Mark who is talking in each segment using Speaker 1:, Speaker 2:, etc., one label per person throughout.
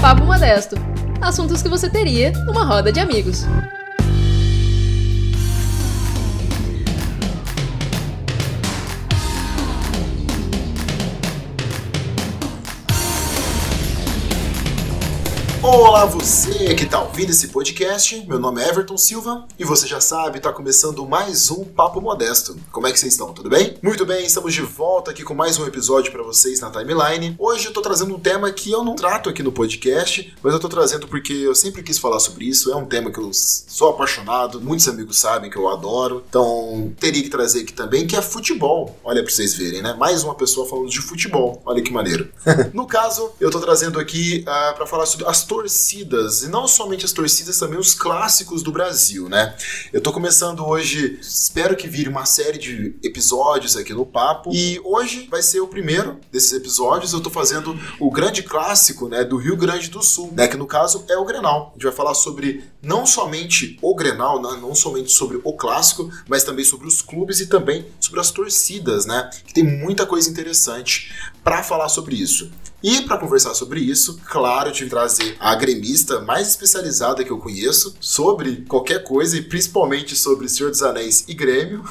Speaker 1: Papo Modesto. Assuntos que você teria numa roda de amigos.
Speaker 2: Olá você que está ouvindo esse podcast, meu nome é Everton Silva e você já sabe, está começando mais um Papo Modesto. Como é que vocês estão? Tudo bem? Muito bem, estamos de volta aqui com mais um episódio para vocês na timeline. Hoje eu estou trazendo um tema que eu não trato aqui no podcast, mas eu estou trazendo porque eu sempre quis falar sobre isso, é um tema que eu sou apaixonado, muitos amigos sabem que eu adoro, então teria que trazer aqui também, que é futebol. Olha para vocês verem, né? Mais uma pessoa falando de futebol, olha que maneiro. no caso, eu estou trazendo aqui uh, ah, para falar sobre as torcidas, e não somente as torcidas, também os clássicos do Brasil, né? Eu tô começando hoje, espero que vire uma série de episódios aqui no Papo, e hoje vai ser o primeiro desses episódios, eu tô fazendo o grande clássico, né, do Rio Grande do Sul, né, que no caso é o Grenal. A gente vai falar sobre não somente o Grenal, né, não somente sobre o clássico, mas também sobre os clubes e também sobre as torcidas, né, que tem muita coisa interessante para falar sobre isso. E para conversar sobre isso, claro, eu tive que trazer a gremista mais especializada que eu conheço sobre qualquer coisa e principalmente sobre Senhor dos Anéis e Grêmio,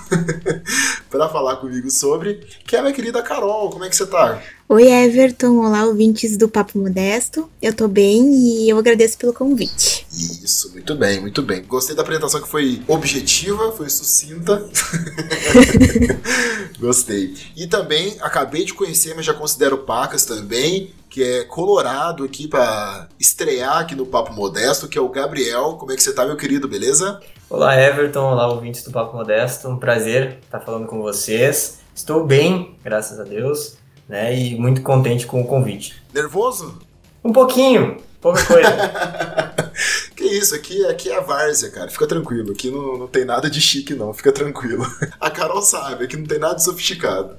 Speaker 2: para falar comigo sobre, que é a minha querida Carol. Como é que você tá?
Speaker 3: Oi, Everton. Olá, ouvintes do Papo Modesto. Eu tô bem e eu agradeço pelo convite.
Speaker 2: Isso, muito bem, muito bem. Gostei da apresentação que foi objetiva, foi sucinta. Gostei. E também acabei de conhecer, mas já considero pacas também, que é colorado aqui para estrear aqui no Papo Modesto, que é o Gabriel. Como é que você tá, meu querido? Beleza?
Speaker 4: Olá, Everton. Olá, ouvintes do Papo Modesto. Um prazer estar falando com vocês. Estou bem, graças a Deus, né? E muito contente com o convite.
Speaker 2: Nervoso?
Speaker 4: Um pouquinho, pouca coisa.
Speaker 2: que isso, aqui, aqui é a várzea, cara. Fica tranquilo. Aqui não, não tem nada de chique, não. Fica tranquilo. A Carol sabe, aqui não tem nada de sofisticado.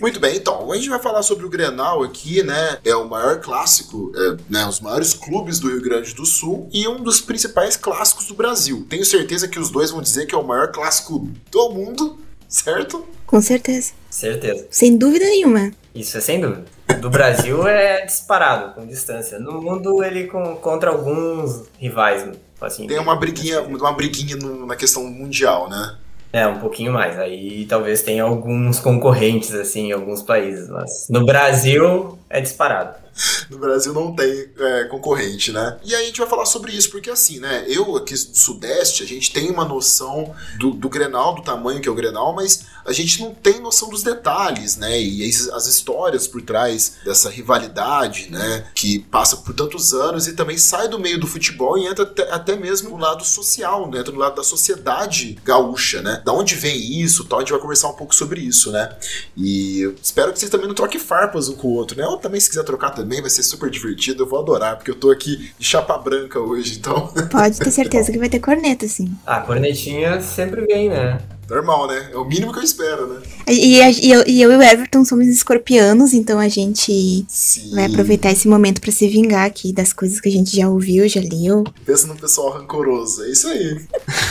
Speaker 2: Muito bem, então. A gente vai falar sobre o Grenal aqui, né? É o maior clássico, é, né? Os maiores clubes do Rio Grande do Sul e um dos principais clássicos do Brasil. Tenho certeza que os dois vão dizer que é o maior clássico do mundo, certo?
Speaker 3: Com certeza.
Speaker 4: Certeza.
Speaker 3: Sem dúvida nenhuma.
Speaker 4: Isso é sem dúvida. Do Brasil é disparado, com distância. No mundo ele com, contra alguns rivais. Assim,
Speaker 2: Tem uma briguinha, uma briguinha no, na questão mundial, né?
Speaker 4: É, um pouquinho mais. Aí talvez tenha alguns concorrentes, assim, em alguns países. Mas no Brasil é disparado.
Speaker 2: no Brasil não tem é, concorrente, né? E aí a gente vai falar sobre isso, porque assim, né? Eu aqui do Sudeste, a gente tem uma noção do, do Grenal, do tamanho que é o Grenal, mas a gente não tem noção dos detalhes, né? E as histórias por trás dessa rivalidade, né? Que passa por tantos anos e também sai do meio do futebol e entra até, até mesmo no lado social, né? Entra no lado da sociedade gaúcha, né? Da onde vem isso, tal, a gente vai conversar um pouco sobre isso, né? E espero que vocês também não troquem farpas um com o outro, né? Ou também se quiser trocar também, vai ser super divertido, eu vou adorar, porque eu tô aqui de chapa branca hoje, então.
Speaker 3: Pode ter certeza que vai ter corneta, sim.
Speaker 4: Ah, cornetinha sempre vem, né?
Speaker 2: Normal, né? É o mínimo que eu espero, né?
Speaker 3: E, e, e, eu, e eu e o Everton somos escorpianos, então a gente Sim. vai aproveitar esse momento para se vingar aqui das coisas que a gente já ouviu, já leu.
Speaker 2: Pensa no pessoal rancoroso, é isso aí.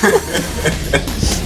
Speaker 2: aí,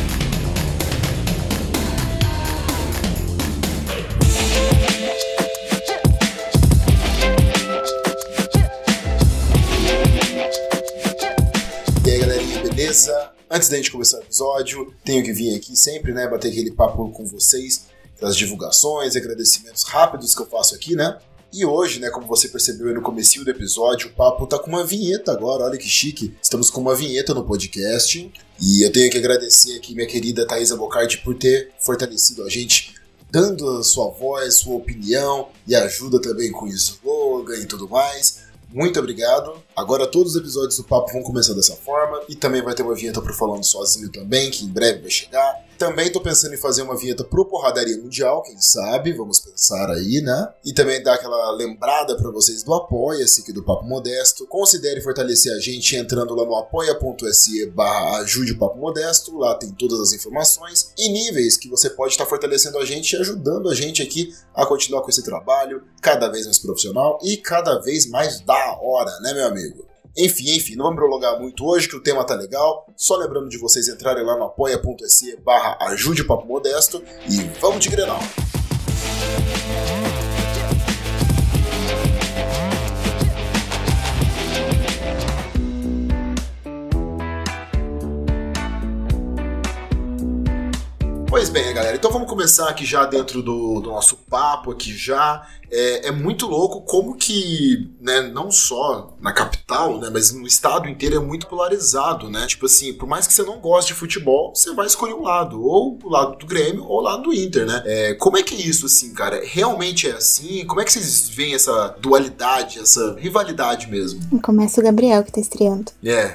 Speaker 2: beleza? Antes da gente começar o episódio, tenho que vir aqui sempre, né, bater aquele papo com vocês, das divulgações, agradecimentos rápidos que eu faço aqui, né? E hoje, né, como você percebeu no começo do episódio, o papo tá com uma vinheta agora, olha que chique. Estamos com uma vinheta no podcast. E eu tenho que agradecer aqui minha querida Thaisa Bocardi por ter fortalecido a gente, dando a sua voz, sua opinião e ajuda também com o slogan e tudo mais. Muito obrigado. Agora todos os episódios do Papo vão começar dessa forma. E também vai ter uma vinheta pro Falando Sozinho também, que em breve vai chegar. Também tô pensando em fazer uma vinheta pro Porradaria Mundial, quem sabe, vamos pensar aí, né? E também dar aquela lembrada para vocês do Apoia-se aqui do Papo Modesto. Considere fortalecer a gente entrando lá no apoia.se barra ajude o Papo Modesto, lá tem todas as informações e níveis que você pode estar fortalecendo a gente e ajudando a gente aqui a continuar com esse trabalho cada vez mais profissional e cada vez mais da hora, né, meu amigo? Enfim, enfim, não vamos me prolongar muito hoje, que o tema tá legal. Só lembrando de vocês entrarem lá no apoia.se barra ajude o Papo Modesto e vamos de Grenal! Pois bem, galera, então vamos começar aqui já dentro do, do nosso papo aqui já. É, é, muito louco como que, né, não só na capital, né, mas no estado inteiro é muito polarizado, né? Tipo assim, por mais que você não goste de futebol, você vai escolher um lado, ou o lado do Grêmio ou o lado do Inter, né? É, como é que é isso, assim, cara? Realmente é assim? Como é que vocês veem essa dualidade, essa rivalidade mesmo?
Speaker 3: Começa o Gabriel que tá estreando.
Speaker 2: É,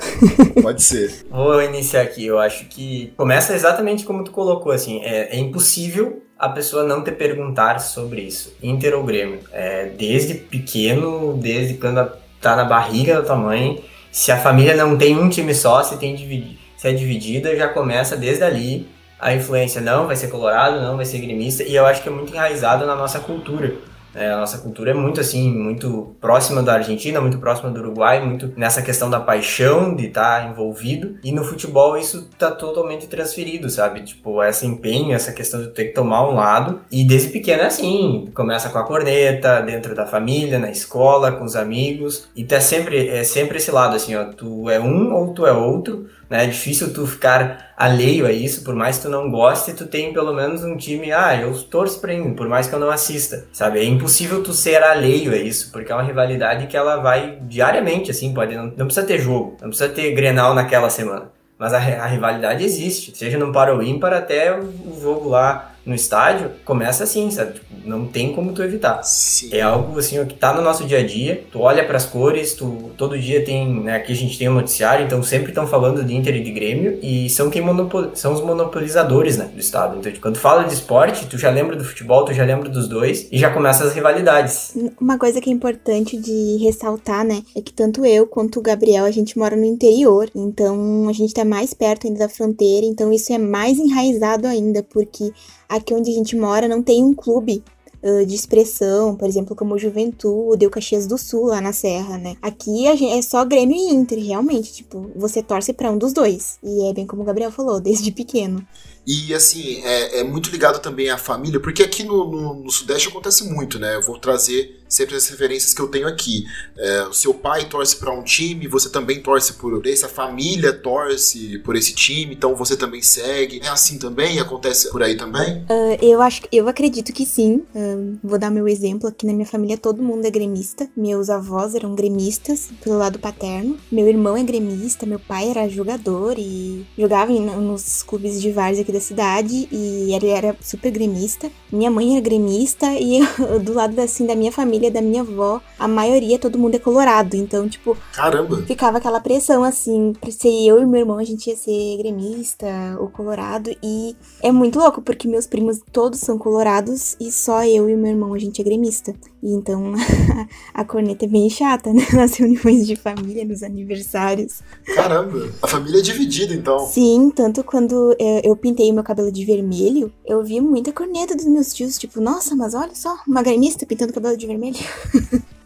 Speaker 2: pode ser.
Speaker 4: Vou iniciar aqui, eu acho que começa exatamente como tu colocou, assim, é, é impossível a pessoa não te perguntar sobre isso. Inter ou Grêmio. É, desde pequeno, desde quando tá na barriga da tua mãe, se a família não tem um time só, se, tem se é dividida, já começa desde ali a influência. Não vai ser colorado, não vai ser gremista, e eu acho que é muito enraizado na nossa cultura. É, a nossa cultura é muito assim, muito próxima da Argentina, muito próxima do Uruguai, muito nessa questão da paixão de estar tá envolvido. E no futebol isso tá totalmente transferido, sabe? Tipo, esse empenho, essa questão de ter que tomar um lado. E desde pequeno é assim, começa com a corneta, dentro da família, na escola, com os amigos. E tá sempre, é sempre esse lado assim, ó, tu é um ou tu é outro né? É difícil tu ficar alheio a isso, por mais que tu não goste, tu tem pelo menos um time, ah, eu torço pra mim, por mais que eu não assista, sabe? É impossível tu ser alheio a isso, porque é uma rivalidade que ela vai diariamente, assim, pode, não, não precisa ter jogo, não precisa ter Grenal naquela semana. Mas a, a rivalidade existe, seja no para ímpar até o jogo lá no estádio, começa assim, sabe? Tipo, não tem como tu evitar.
Speaker 2: Sim.
Speaker 4: É algo assim que tá no nosso dia a dia. Tu olha para as cores, tu todo dia tem, né, aqui a gente tem um noticiário, então sempre estão falando de Inter e de Grêmio e são quem monopol, são os monopolizadores, né, do estado. Então, tipo, quando fala de esporte, tu já lembra do futebol, tu já lembra dos dois e já começa as rivalidades.
Speaker 3: Uma coisa que é importante de ressaltar, né, é que tanto eu quanto o Gabriel a gente mora no interior, então a gente tá mais perto ainda da fronteira, então isso é mais enraizado ainda, porque aqui onde a gente mora não tem um clube uh, de expressão, por exemplo, como Juventude ou Caxias do Sul, lá na Serra, né? Aqui a gente, é só Grêmio e Inter, realmente. Tipo, você torce para um dos dois. E é bem como o Gabriel falou, desde pequeno.
Speaker 2: E assim, é, é muito ligado também à família, porque aqui no, no, no Sudeste acontece muito, né? Eu vou trazer sempre as referências que eu tenho aqui. É, o seu pai torce para um time, você também torce por esse, a família torce por esse time, então você também segue. É assim também? Acontece por aí também?
Speaker 3: Uh, eu acho, eu acredito que sim. Uh, vou dar meu exemplo aqui na minha família, todo mundo é gremista. Meus avós eram gremistas pelo lado paterno. Meu irmão é gremista, meu pai era jogador e jogava em, nos clubes de várzea aqui da cidade e ele era super gremista. Minha mãe era gremista e eu, do lado assim da minha família família da minha avó, a maioria, todo mundo é colorado. Então, tipo.
Speaker 2: Caramba!
Speaker 3: Ficava aquela pressão, assim, pra ser eu e meu irmão, a gente ia ser gremista ou colorado. E é muito louco, porque meus primos todos são colorados e só eu e meu irmão a gente é gremista. E então a corneta é bem chata, né? Nas reuniões de família, nos aniversários.
Speaker 2: Caramba! A família é dividida, então.
Speaker 3: Sim, tanto quando é, eu pintei meu cabelo de vermelho, eu vi muita corneta dos meus tios, tipo, nossa, mas olha só, uma gremista pintando cabelo de vermelho.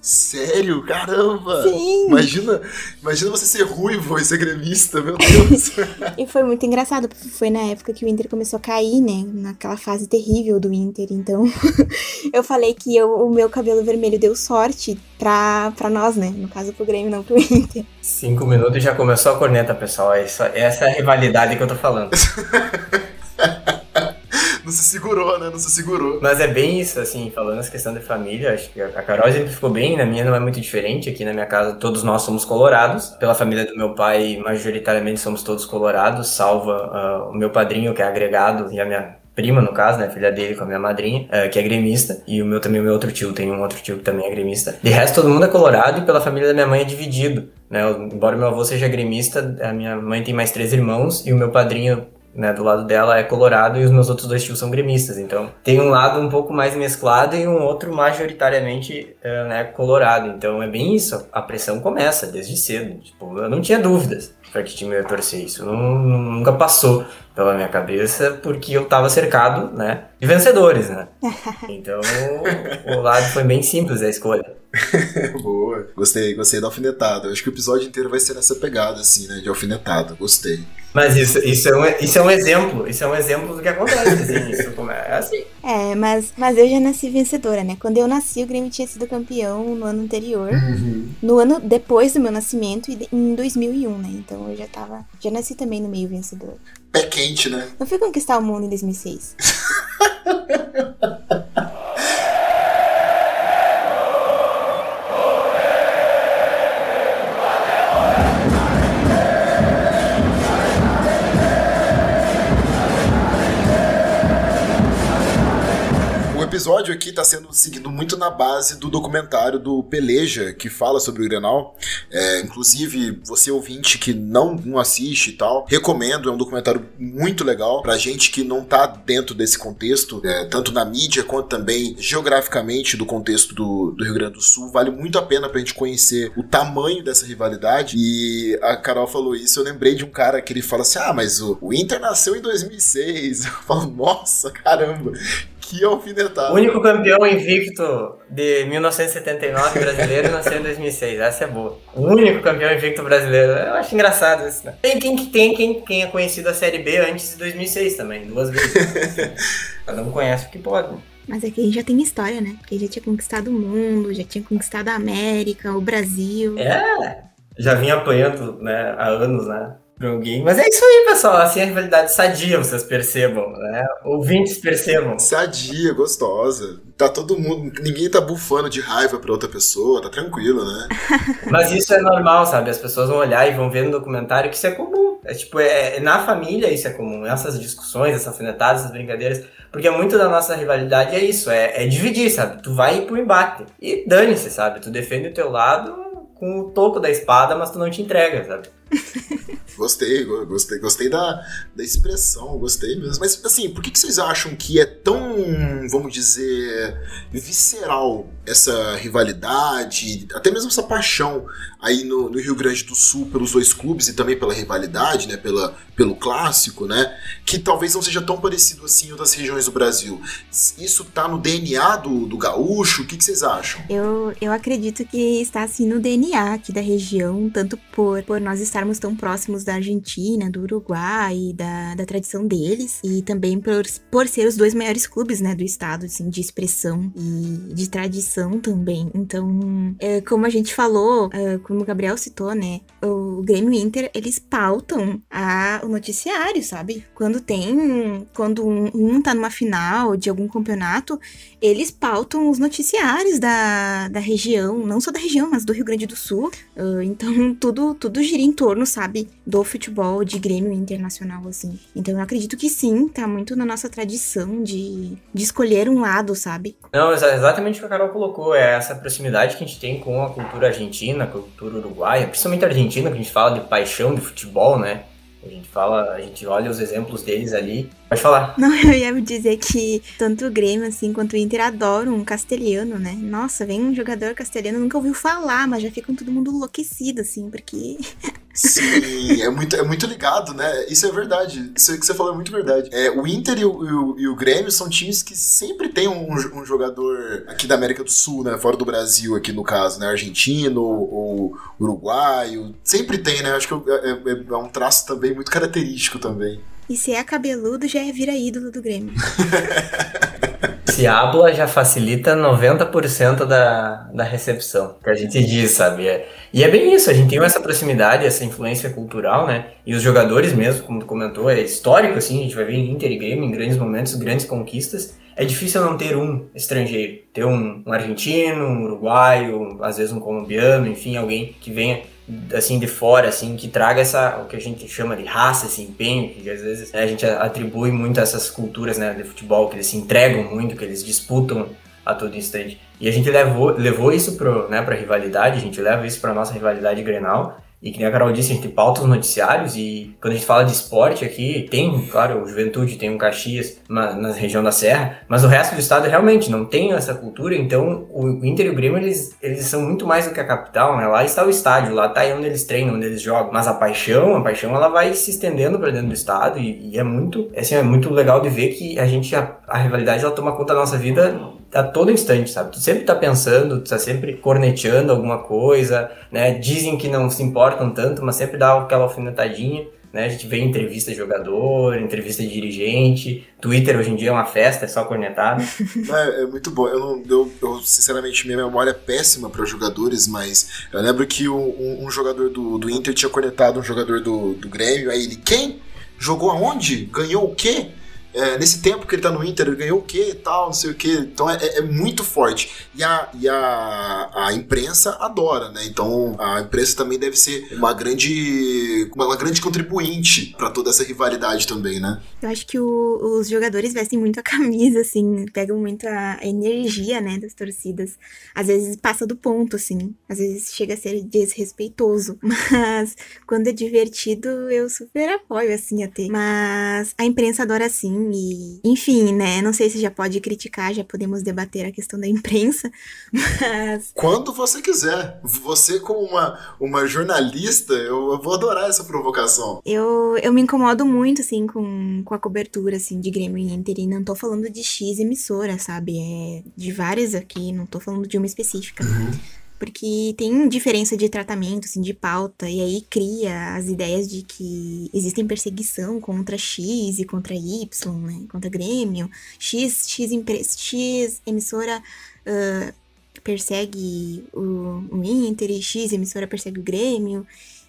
Speaker 2: Sério? Caramba!
Speaker 3: Sim!
Speaker 2: Imagina, imagina você ser ruivo e ser gremista, meu Deus!
Speaker 3: e foi muito engraçado, porque foi na época que o Inter começou a cair, né? Naquela fase terrível do Inter. Então, eu falei que eu, o meu cabelo vermelho deu sorte pra, pra nós, né? No caso, pro Grêmio, não pro Inter.
Speaker 4: Cinco minutos e já começou a corneta, pessoal. Essa, essa é a rivalidade que eu tô falando.
Speaker 2: não se segurou, né? Não se segurou.
Speaker 4: Mas é bem isso, assim, falando essa questão de família, acho que a Carol ficou bem, na minha não é muito diferente. Aqui na minha casa todos nós somos colorados. Pela família do meu pai, majoritariamente somos todos colorados, salva uh, o meu padrinho, que é agregado, e a minha prima, no caso, né, filha dele com a minha madrinha, uh, que é gremista, e o meu também, o meu outro tio, tem um outro tio que também é gremista. De resto, todo mundo é colorado e pela família da minha mãe é dividido, né, embora meu avô seja gremista, a minha mãe tem mais três irmãos e o meu padrinho né, do lado dela é colorado e os meus outros dois tios são gremistas. Então tem um lado um pouco mais mesclado e um outro majoritariamente uh, né, colorado. Então é bem isso. A pressão começa desde cedo. Tipo, eu não tinha dúvidas para que time eu ia torcer. Isso não, nunca passou pela minha cabeça porque eu estava cercado, né, de vencedores, né. Então o lado foi bem simples a escolha.
Speaker 2: Boa. Gostei, gostei da alfinetada. Acho que o episódio inteiro vai ser nessa pegada, assim, né? De alfinetada. Gostei.
Speaker 4: Mas isso, isso, é um, isso é um exemplo. Isso é um exemplo do que acontece, assim. Isso é assim.
Speaker 3: É, mas, mas eu já nasci vencedora, né? Quando eu nasci, o Grêmio tinha sido campeão no ano anterior.
Speaker 2: Uhum.
Speaker 3: No ano depois do meu nascimento, e em 2001, né? Então eu já tava. Já nasci também no meio vencedor.
Speaker 2: Pé quente, né?
Speaker 3: Não fui conquistar o mundo em 2006.
Speaker 2: episódio aqui tá sendo seguido muito na base do documentário do Peleja, que fala sobre o Grenal. É, inclusive, você ouvinte que não, não assiste e tal, recomendo, é um documentário muito legal pra gente que não tá dentro desse contexto, é, tanto na mídia quanto também geograficamente do contexto do, do Rio Grande do Sul. Vale muito a pena pra gente conhecer o tamanho dessa rivalidade. E a Carol falou isso, eu lembrei de um cara que ele fala assim: ah, mas o, o Inter nasceu em 2006. Eu falo, nossa, caramba. Que alfinetada.
Speaker 4: O único campeão invicto de 1979 brasileiro nasceu em 2006. Essa é boa. O único campeão invicto brasileiro. Eu acho engraçado isso, né? Tem quem, tem quem, quem é conhecido a Série B antes de 2006 também, duas vezes. Cada um conhece o que pode.
Speaker 3: Mas aqui a gente já tem história, né? Porque já tinha conquistado o mundo, já tinha conquistado a América, o Brasil.
Speaker 4: É, já vinha apanhando né, há anos, né? Pra alguém. Mas é isso aí, pessoal. Assim, a rivalidade sadia, vocês percebam, né? Ouvintes percebam.
Speaker 2: Sadia, gostosa. Tá todo mundo. Ninguém tá bufando de raiva pra outra pessoa, tá tranquilo, né?
Speaker 4: Mas isso é normal, sabe? As pessoas vão olhar e vão ver no documentário que isso é comum. É tipo, é, na família isso é comum. Essas discussões, essas alfinetadas, essas brincadeiras. Porque muito da nossa rivalidade é isso, é, é dividir, sabe? Tu vai pro embate. E dane-se, sabe? Tu defende o teu lado com o topo da espada, mas tu não te entrega, sabe?
Speaker 2: Gostei, go- gostei, gostei da, da expressão, gostei mesmo. Mas assim, por que, que vocês acham que é tão, vamos dizer, visceral essa rivalidade, até mesmo essa paixão aí no, no Rio Grande do Sul pelos dois clubes e também pela rivalidade, né? Pela, pelo clássico, né? Que talvez não seja tão parecido assim em outras regiões do Brasil. Isso tá no DNA do, do gaúcho? O que, que vocês acham?
Speaker 3: Eu, eu acredito que está assim no DNA aqui da região, tanto por, por nós estarmos tão próximos da Argentina, do Uruguai, da, da tradição deles, e também por, por ser os dois maiores clubes, né, do estado, assim, de expressão e de tradição também. Então, é, como a gente falou, é, como o Gabriel citou, né, o Grêmio Inter, eles pautam a, o noticiário, sabe? Quando tem, quando um, um tá numa final de algum campeonato, eles pautam os noticiários da, da região, não só da região, mas do Rio Grande do Sul. Ah, então, tudo, tudo gira em torno, sabe, do futebol de Grêmio internacional, assim. Então, eu acredito que sim, tá muito na nossa tradição de, de escolher um lado, sabe?
Speaker 4: Não, exa- exatamente o que a Carol colocou, é essa proximidade que a gente tem com a cultura argentina, a cultura uruguaia, principalmente a argentina, que a gente fala de paixão de futebol, né? A gente fala, a gente olha os exemplos deles ali. Pode falar.
Speaker 3: Não, eu ia dizer que tanto o Grêmio, assim, quanto o Inter adoram um castelhano, né? Nossa, vem um jogador castelhano, nunca ouviu falar, mas já ficam todo mundo enlouquecido, assim, porque
Speaker 2: Sim, é muito, é muito ligado, né? Isso é verdade. Isso que você falou é muito verdade. É, o Inter e o, e o- e o Grêmio são times que sempre tem um, um jogador aqui da América do Sul, né? Fora do Brasil, aqui no caso, né? Argentino ou uruguaio. Sempre tem, né? Acho que é, é- é um traço também muito característico também.
Speaker 3: E se é cabeludo, já é vira ídolo do Grêmio.
Speaker 4: Se habla já facilita 90% da, da recepção, que a gente diz, sabe? É- e é bem isso, a gente tem essa proximidade, essa influência cultural, né? E os jogadores mesmo, como tu comentou, é histórico, assim, a gente vai ver em Inter e Grêmio, em grandes momentos, grandes conquistas. É difícil não ter um estrangeiro, ter um, um argentino, um uruguaio, às vezes um colombiano, enfim, alguém que venha assim de fora, assim, que traga essa, o que a gente chama de raça, esse empenho, que às vezes né, a gente atribui muito a essas culturas, né, de futebol, que eles se entregam muito, que eles disputam a todo instante. E a gente levou, levou isso pro, né, pra rivalidade, a gente leva isso pra nossa rivalidade Grenal, e que nem a Carol disse, a gente pauta os noticiários e quando a gente fala de esporte aqui, tem, claro, o Juventude, tem um Caxias na, na região da Serra, mas o resto do estado realmente não tem essa cultura, então o Inter e o Grêmio, eles, eles são muito mais do que a capital, né? Lá está o estádio, lá está aí onde eles treinam, onde eles jogam, mas a paixão, a paixão ela vai se estendendo para dentro do estado e, e é muito, assim, é muito legal de ver que a gente, a, a rivalidade, ela toma conta da nossa vida a todo instante, sabe? Tu sempre tá pensando, tu tá sempre corneteando alguma coisa, né? Dizem que não se importam tanto, mas sempre dá aquela alfinetadinha. né? A gente vê entrevista de jogador, entrevista de dirigente, Twitter hoje em dia é uma festa, é só cornetada.
Speaker 2: é, é, muito bom. Eu, não, eu, eu, sinceramente, minha memória é péssima para jogadores, mas eu lembro que um, um jogador do, do Inter tinha cornetado um jogador do, do Grêmio, aí ele, quem? Jogou aonde? Ganhou o quê? É, nesse tempo que ele tá no Inter, ele ganhou o quê e tal, não sei o quê. Então é, é, muito forte. E, a, e a, a imprensa adora, né? Então a imprensa também deve ser uma grande, uma grande contribuinte para toda essa rivalidade também, né?
Speaker 3: Eu acho que o, os jogadores vestem muito a camisa, assim, pegam muito a energia, né, das torcidas. Às vezes passa do ponto, assim. Às vezes chega a ser desrespeitoso. Mas quando é divertido, eu super apoio, assim, até. Mas a imprensa adora, assim, e, enfim, né? Não sei se já pode criticar, já podemos debater a questão da imprensa, mas.
Speaker 2: Quando você quiser. Você, como uma, uma jornalista, eu, vou adorar essa provocação.
Speaker 3: Eu, eu me incomodo muito, assim, com, com a cobertura, assim, de Grêmio e Inter. E não tô falando de X emissora, sabe? É de várias aqui, não tô falando de uma específica. Uhum porque tem diferença de tratamento, assim, de pauta, e aí cria as ideias de que existem perseguição contra X e contra Y, né, contra Grêmio, X, X, X emissora uh, persegue o, o Inter e X emissora persegue o Grêmio,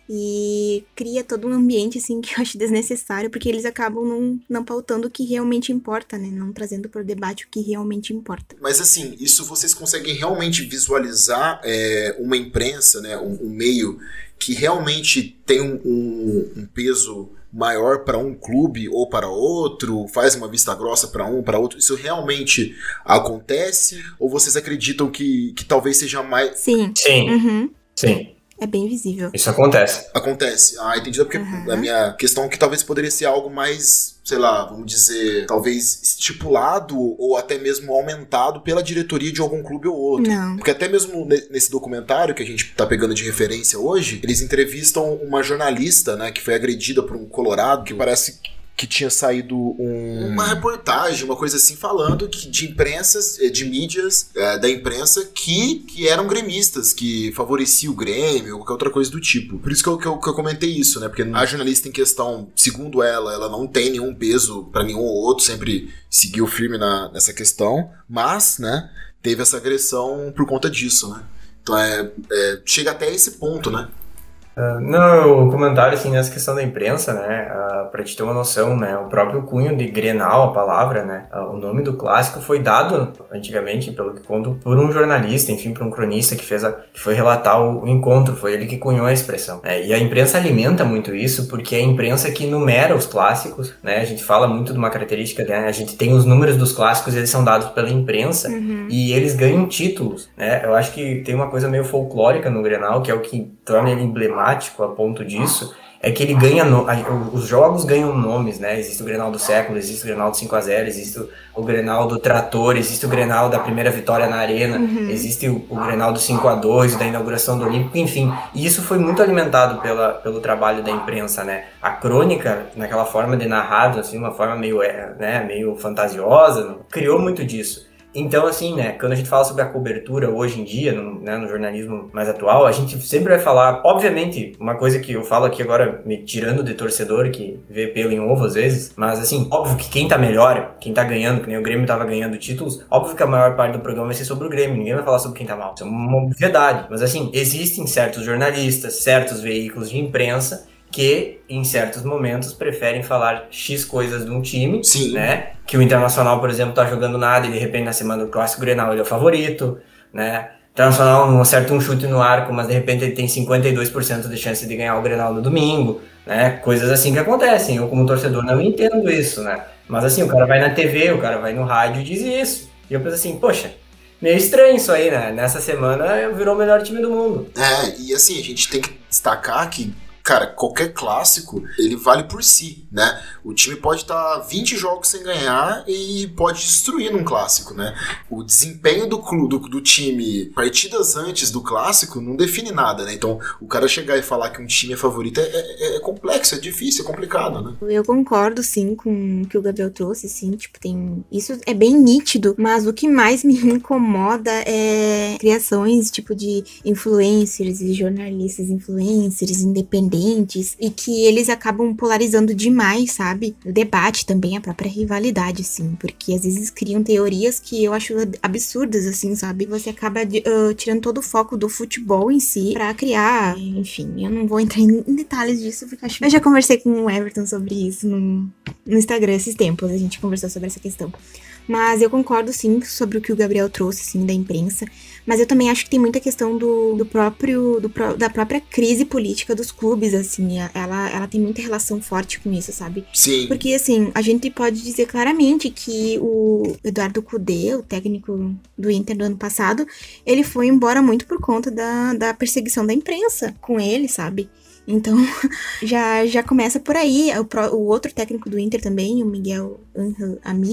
Speaker 3: e cria todo um ambiente assim que eu acho desnecessário, porque eles acabam não, não pautando o que realmente importa, né? Não trazendo para o debate o que realmente importa.
Speaker 2: Mas assim, isso vocês conseguem realmente visualizar é, uma imprensa, né? Um, um, meio que realmente tem um, um, um peso maior para um clube ou para outro, faz uma vista grossa para um, para outro. Isso realmente acontece? Ou vocês acreditam que, que talvez seja mais.
Speaker 3: Sim.
Speaker 4: Sim.
Speaker 3: Uhum.
Speaker 4: Sim.
Speaker 3: É bem visível.
Speaker 4: Isso acontece.
Speaker 2: Acontece. Ah, entendi. Porque uhum. a minha questão é que talvez poderia ser algo mais, sei lá, vamos dizer, talvez estipulado ou até mesmo aumentado pela diretoria de algum clube ou outro.
Speaker 3: Não.
Speaker 2: Porque até mesmo nesse documentário que a gente tá pegando de referência hoje, eles entrevistam uma jornalista, né, que foi agredida por um colorado, que parece que tinha saído um... uma reportagem, uma coisa assim, falando que de imprensas, eh, de mídias é, da imprensa que, que eram gremistas, que favoreciam o Grêmio, ou qualquer outra coisa do tipo. Por isso que eu, que eu, que eu comentei isso, né? Porque a jornalista em questão, segundo ela, ela não tem nenhum peso para nenhum ou outro, sempre seguiu firme na, nessa questão, mas, né, teve essa agressão por conta disso, né? Então é, é chega até esse ponto, né?
Speaker 4: Uh, não, o comentário assim nessa questão da imprensa, né, uh, para te ter uma noção, né, o próprio cunho de Grenal, a palavra, né, uh, o nome do clássico foi dado antigamente, pelo que conto, por um jornalista, enfim, por um cronista que fez a, que foi relatar o, o encontro, foi ele que cunhou a expressão. É, e a imprensa alimenta muito isso, porque é a imprensa que numera os clássicos, né, a gente fala muito de uma característica, né, a gente tem os números dos clássicos, eles são dados pela imprensa uhum. e eles ganham títulos, né, eu acho que tem uma coisa meio folclórica no Grenal, que é o que torna ele emblemático a ponto disso é que ele ganha. No, os jogos ganham nomes, né? Existe o Grenal do século, existe o Grenal do 5x0, existe o, o Grenal do Trator, existe o Grenal da primeira vitória na Arena, uhum. existe o, o Grenal do 5x2, da inauguração do Olímpico, enfim. E isso foi muito alimentado pela, pelo trabalho da imprensa, né? A crônica, naquela forma de narrado, assim, uma forma meio, é, né, meio fantasiosa, criou muito disso. Então, assim, né, quando a gente fala sobre a cobertura hoje em dia, no, né, no, jornalismo mais atual, a gente sempre vai falar, obviamente, uma coisa que eu falo aqui agora, me tirando de torcedor, que vê pelo em ovo às vezes, mas assim, óbvio que quem tá melhor, quem tá ganhando, que nem o Grêmio tava ganhando títulos, óbvio que a maior parte do programa vai ser sobre o Grêmio, ninguém vai falar sobre quem tá mal. Isso é uma verdade. Mas assim, existem certos jornalistas, certos veículos de imprensa que em certos momentos preferem falar X coisas de um time,
Speaker 2: Sim.
Speaker 4: né? Que o Internacional, por exemplo, tá jogando nada e de repente na semana do Clássico Grenal ele é o favorito, né? O Internacional não acerta um chute no arco, mas de repente ele tem 52% de chance de ganhar o Grenal no domingo, né? Coisas assim que acontecem. Eu como torcedor não entendo isso, né? Mas assim, o cara vai na TV, o cara vai no rádio e diz isso. E eu penso assim, poxa, meio estranho isso aí, né? Nessa semana virou o melhor time do mundo.
Speaker 2: É, e assim, a gente tem que destacar que cara, qualquer clássico, ele vale por si, né? O time pode estar tá 20 jogos sem ganhar e pode destruir num clássico, né? O desempenho do, do, do time partidas antes do clássico não define nada, né? Então, o cara chegar e falar que um time é favorito é, é, é complexo, é difícil, é complicado, né?
Speaker 3: Eu concordo, sim, com o que o Gabriel trouxe, sim, tipo, tem... Isso é bem nítido, mas o que mais me incomoda é criações, tipo, de influencers e jornalistas influencers independentes independentes e que eles acabam polarizando demais, sabe? O debate também, a própria rivalidade, assim, porque às vezes criam teorias que eu acho absurdas, assim, sabe? Você acaba uh, tirando todo o foco do futebol em si para criar, enfim, eu não vou entrar em detalhes disso porque acho. Eu já conversei com o Everton sobre isso no, no Instagram esses tempos, a gente conversou sobre essa questão. Mas eu concordo sim sobre o que o Gabriel trouxe, sim, da imprensa. Mas eu também acho que tem muita questão do, do próprio do, da própria crise política dos clubes, assim. Ela, ela tem muita relação forte com isso, sabe?
Speaker 2: Sim.
Speaker 3: Porque, assim, a gente pode dizer claramente que o Eduardo Cudê, o técnico do Inter do ano passado, ele foi embora muito por conta da, da perseguição da imprensa com ele, sabe? Então, já, já começa por aí. O, o outro técnico do Inter também, o Miguel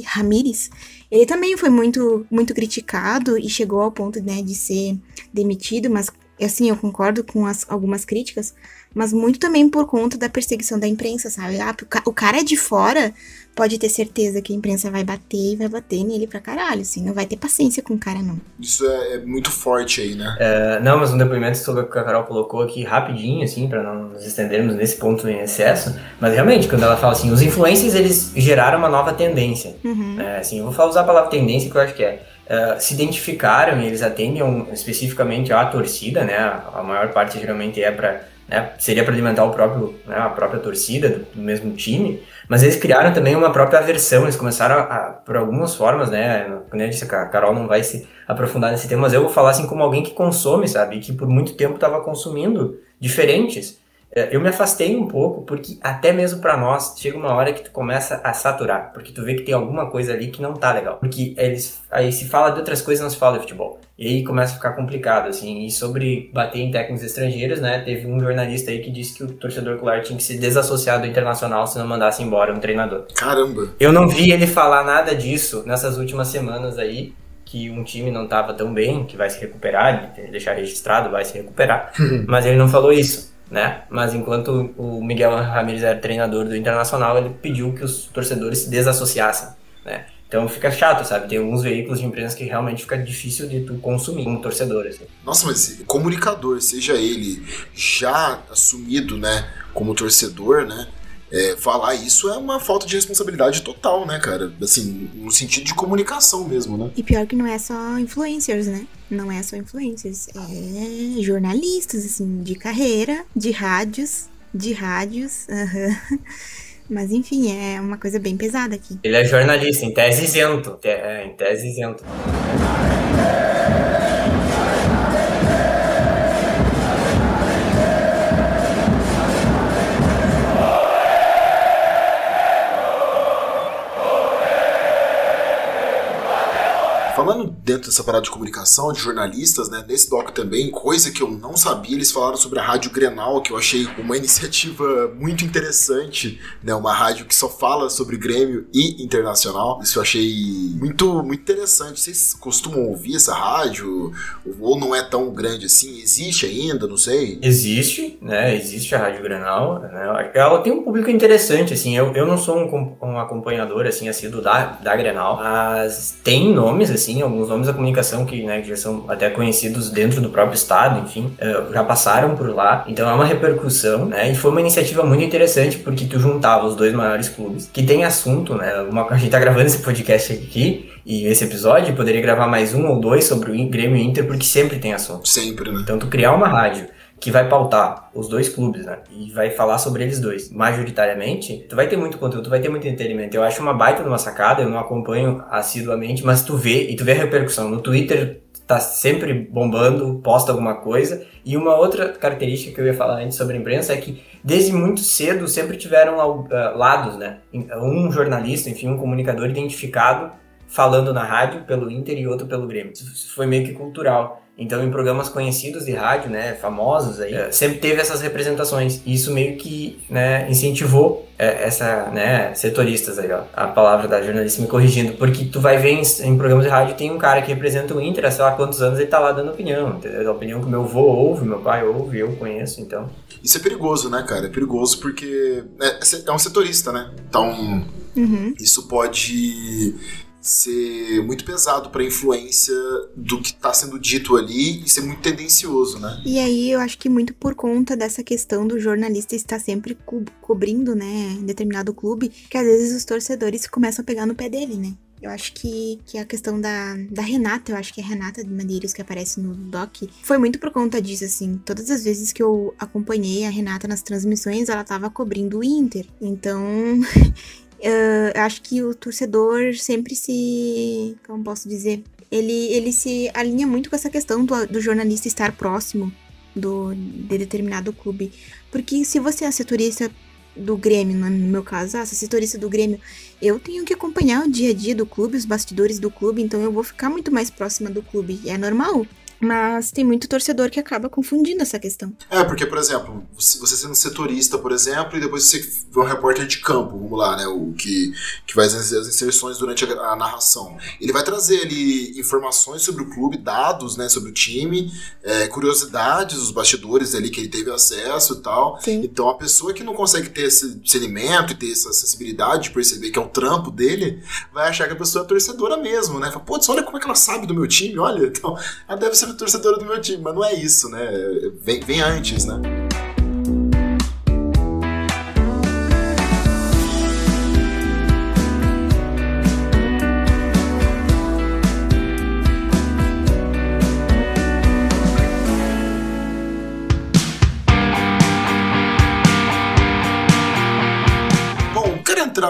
Speaker 3: Ramírez, ele também foi muito, muito criticado e chegou ao ponto né, de ser demitido, mas assim, eu concordo com as, algumas críticas, mas muito também por conta da perseguição da imprensa, sabe? Ah, o cara é de fora pode ter certeza que a imprensa vai bater e vai bater nele pra caralho, assim, não vai ter paciência com o cara, não.
Speaker 2: Isso é, é muito forte aí, né?
Speaker 4: É, não, mas um depoimento sobre o que a Carol colocou aqui rapidinho, assim, pra não nos estendermos nesse ponto em excesso, mas realmente, quando ela fala assim, os influencers, eles geraram uma nova tendência.
Speaker 3: Uhum.
Speaker 4: É, assim, eu vou falar, usar a palavra tendência que eu acho que é. Uh, se identificaram e eles atendem um, especificamente à torcida, né? A maior parte geralmente é para né, seria para alimentar o próprio, né, a própria torcida do, do, mesmo time, mas eles criaram também uma própria versão, eles começaram a, a, por algumas formas, né, eu disse, a Carol não vai se aprofundar nesse tema, mas eu vou falar assim como alguém que consome, sabe, que por muito tempo estava consumindo diferentes, eu me afastei um pouco porque até mesmo para nós chega uma hora que tu começa a saturar, porque tu vê que tem alguma coisa ali que não tá legal. Porque eles aí se fala de outras coisas, não se fala de futebol. E aí começa a ficar complicado assim. E sobre bater em técnicos estrangeiros, né? Teve um jornalista aí que disse que o torcedor colar tinha que se desassociar do Internacional se não mandasse embora um treinador.
Speaker 2: Caramba.
Speaker 4: Eu não vi ele falar nada disso nessas últimas semanas aí que um time não estava tão bem, que vai se recuperar, deixar registrado, vai se recuperar. mas ele não falou isso né? Mas enquanto o Miguel Ramírez era treinador do Internacional, ele pediu que os torcedores se desassociassem, né? Então fica chato, sabe? Tem alguns veículos de imprensa que realmente fica difícil de tu consumir como torcedor. Assim.
Speaker 2: Nossa, mas comunicador, seja ele já assumido, né, como torcedor, né? É, falar isso é uma falta de responsabilidade total, né, cara? Assim, no sentido de comunicação mesmo, né?
Speaker 3: E pior que não é só influencers, né? não é só influencers, é jornalistas, assim, de carreira, de rádios, de rádios, uhum. Mas enfim, é uma coisa bem pesada aqui.
Speaker 4: Ele é jornalista, em tese isento. É, em tese isento.
Speaker 2: Dentro dessa parada de comunicação, de jornalistas, né? Nesse doc também, coisa que eu não sabia, eles falaram sobre a Rádio Grenal, que eu achei uma iniciativa muito interessante, né? Uma rádio que só fala sobre Grêmio e Internacional. Isso eu achei muito, muito interessante. Vocês costumam ouvir essa rádio? Ou não é tão grande assim? Existe ainda? Não sei.
Speaker 4: Existe, né? Existe a Rádio Grenal. Né? Ela tem um público interessante, assim. Eu, eu não sou um, um acompanhador, assim, assíduo da, da Grenal, mas tem nomes, assim, alguns nomes da comunicação que, né, que já são até conhecidos dentro do próprio estado, enfim, uh, já passaram por lá. Então é uma repercussão, né? E foi uma iniciativa muito interessante porque tu juntava os dois maiores clubes que tem assunto, né? Uma, a gente tá gravando esse podcast aqui e esse episódio poderia gravar mais um ou dois sobre o Grêmio Inter porque sempre tem assunto.
Speaker 2: Sempre, né?
Speaker 4: Então tu criar uma rádio que vai pautar os dois clubes, né? E vai falar sobre eles dois, majoritariamente, tu vai ter muito conteúdo, tu vai ter muito entretenimento. Eu acho uma baita de uma sacada, eu não acompanho assiduamente, mas tu vê e tu vê a repercussão. No Twitter tá sempre bombando, posta alguma coisa. E uma outra característica que eu ia falar antes sobre a imprensa é que desde muito cedo sempre tiveram uh, lados, né? Um jornalista, enfim, um comunicador identificado falando na rádio pelo Inter e outro pelo Grêmio. Isso foi meio que cultural. Então, em programas conhecidos de rádio, né, famosos aí, é. sempre teve essas representações. E isso meio que, né, incentivou é, essa, né, setoristas aí, ó, a palavra da jornalista me corrigindo, porque tu vai ver em, em, programas de rádio tem um cara que representa o Inter, há sei lá quantos anos ele tá lá dando opinião, entendeu? A opinião que meu avô ouve, meu pai ouve, eu conheço, então.
Speaker 2: Isso é perigoso, né, cara? É perigoso porque é, é um setorista, né? Então, uhum. isso pode ser muito pesado para influência do que está sendo dito ali e ser muito tendencioso, né?
Speaker 3: E aí eu acho que muito por conta dessa questão do jornalista estar sempre co cobrindo, né, determinado clube, que às vezes os torcedores começam a pegar no pé dele, né? Eu acho que, que a questão da, da Renata, eu acho que é a Renata de Madeiros que aparece no doc, foi muito por conta disso, assim. Todas as vezes que eu acompanhei a Renata nas transmissões, ela tava cobrindo o Inter. Então, eu acho que o torcedor sempre se. Como posso dizer? Ele, ele se alinha muito com essa questão do, do jornalista estar próximo do, de determinado clube. Porque se você é assessorista do Grêmio, no meu caso, ah, assessorista do Grêmio, eu tenho que acompanhar o dia a dia do clube, os bastidores do clube, então eu vou ficar muito mais próxima do clube. É normal. Mas tem muito torcedor que acaba confundindo essa questão.
Speaker 2: É, porque, por exemplo, você sendo setorista, por exemplo, e depois você vê um repórter de campo, vamos lá, né? O que, que fazer as inserções durante a, a, narração. Ele vai trazer ali informações sobre o clube, dados, né, sobre o time, é, curiosidades, os bastidores ali que ele teve acesso e tal.
Speaker 3: Sim.
Speaker 2: Então a pessoa que não consegue ter esse discernimento e ter essa sensibilidade de perceber que é o trampo dele, vai achar que a pessoa é torcedora mesmo, né? Fala, putz, olha como é que ela sabe do meu time, olha. Então, ela deve ser torcedora do meu time, mas não é isso, né? Vem, vem antes, né?